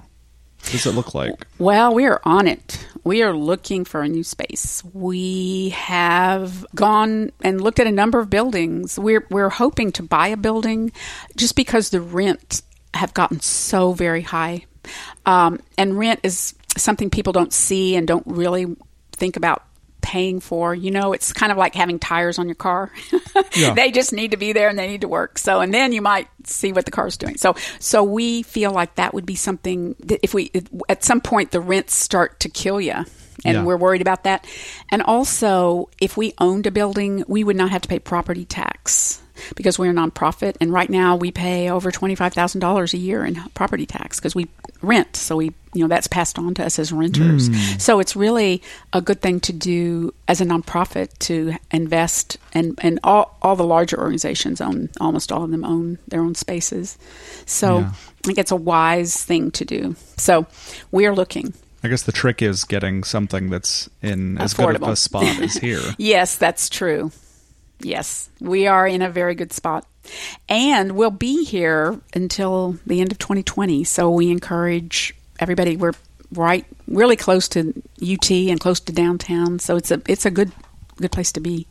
does it look like? Well, we are on it. We are looking for a new space. We have gone and looked at a number of buildings. We're we're hoping to buy a building, just because the rent have gotten so very high, um, and rent is something people don't see and don't really think about paying for. You know, it's kind of like having tires on your car. Yeah. they just need to be there and they need to work. So, and then you might see what the car's doing. So, so we feel like that would be something that if we, at some point, the rents start to kill you. And Yeah. we're worried about that. And also, if we owned a building, we would not have to pay property tax because we're a nonprofit. And right now, we pay over $25,000 a year in property tax because we rent. So we, you know, that's passed on to us as renters. Hmm. So it's really a good thing to do as a nonprofit to invest. And, and all, all the larger organizations own, almost all of them own their own spaces. So Yeah. I think it's a wise thing to do. So we are looking. I guess the trick is getting something that's in as good of Affordable. a spot as here. Yes, that's true. Yes, we are in a very good spot. And we'll be here until the end of 2020. So we encourage everybody. We're right really close to UT and close to downtown. So it's a it's a good good place to be.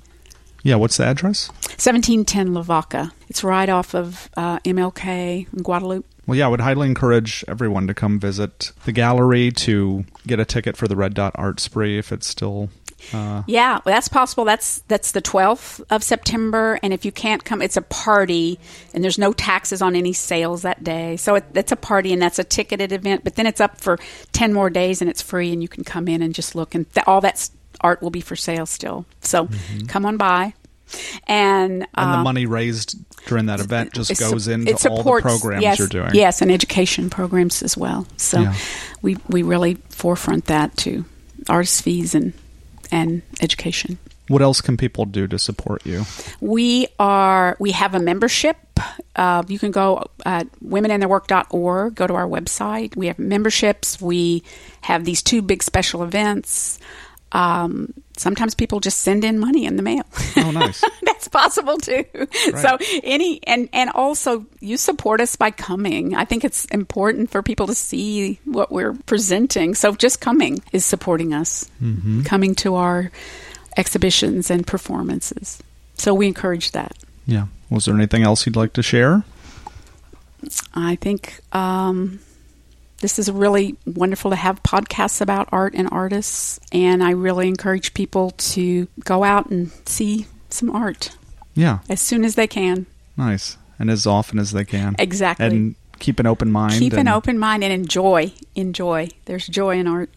Yeah, what's the address? 1710 Lavaca. It's right off of uh, MLK in Guadalupe. Well, yeah, I would highly encourage everyone to come visit the gallery to get a ticket for the Red Dot Art Spree if it's still. Uh, Yeah, well, that's possible. That's that's the 12th of September, and if you can't come, it's a party, and there's no taxes on any sales that day. So it, it's a party, and that's a ticketed event. But then it's up for 10 more days, and it's free, and you can come in and just look, and th- all that art will be for sale still. So come on by, and and uh, the money raised during that event just goes into it all the programs yes, you're doing. Yes, and education programs as well. So Yeah. we we really forefront that to artist fees and and education. What else can people do to support you? We are we have a membership. Uh, you can go at womenintheirwork.org, go to our website. We have memberships. We have these two big special events. Um, sometimes people just send in money in the mail. Oh, nice. That's possible too. So any and and also you support us by coming. I think it's important for people to see what we're presenting. So just coming is supporting us. Coming to our exhibitions and performances. So we encourage that. yeah. Was there anything else you'd like to share? I think um, this is really wonderful to have podcasts about art and artists, and I really encourage people to go out and see some art Yeah, as soon as they can. nice. And as often as they can. Exactly. And keep an open mind. Keep an and, open mind and enjoy. Enjoy. There's joy in art.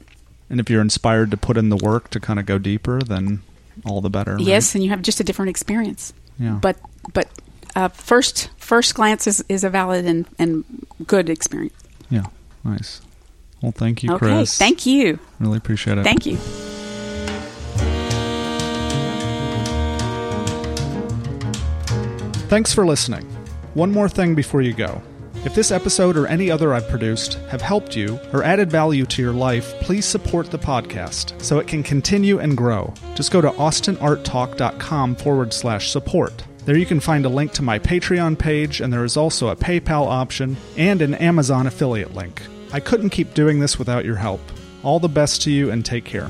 And if you're inspired to put in the work to kind of go deeper, then all the better. right? Yes, and you have just a different experience. Yeah. But but uh, first first glance is, is a valid and, and good experience. Yeah. Nice. Well, thank you, okay. Chris. Thank you. Really appreciate it. Thank you. Thanks for listening. One more thing before you go. If this episode or any other I've produced have helped you or added value to your life, please support the podcast so it can continue and grow. Just go to austinarttalk.com forward slash support. There you can find a link to my Patreon page, and there is also a PayPal option and an Amazon affiliate link. I couldn't keep doing this without your help. All the best to you and take care.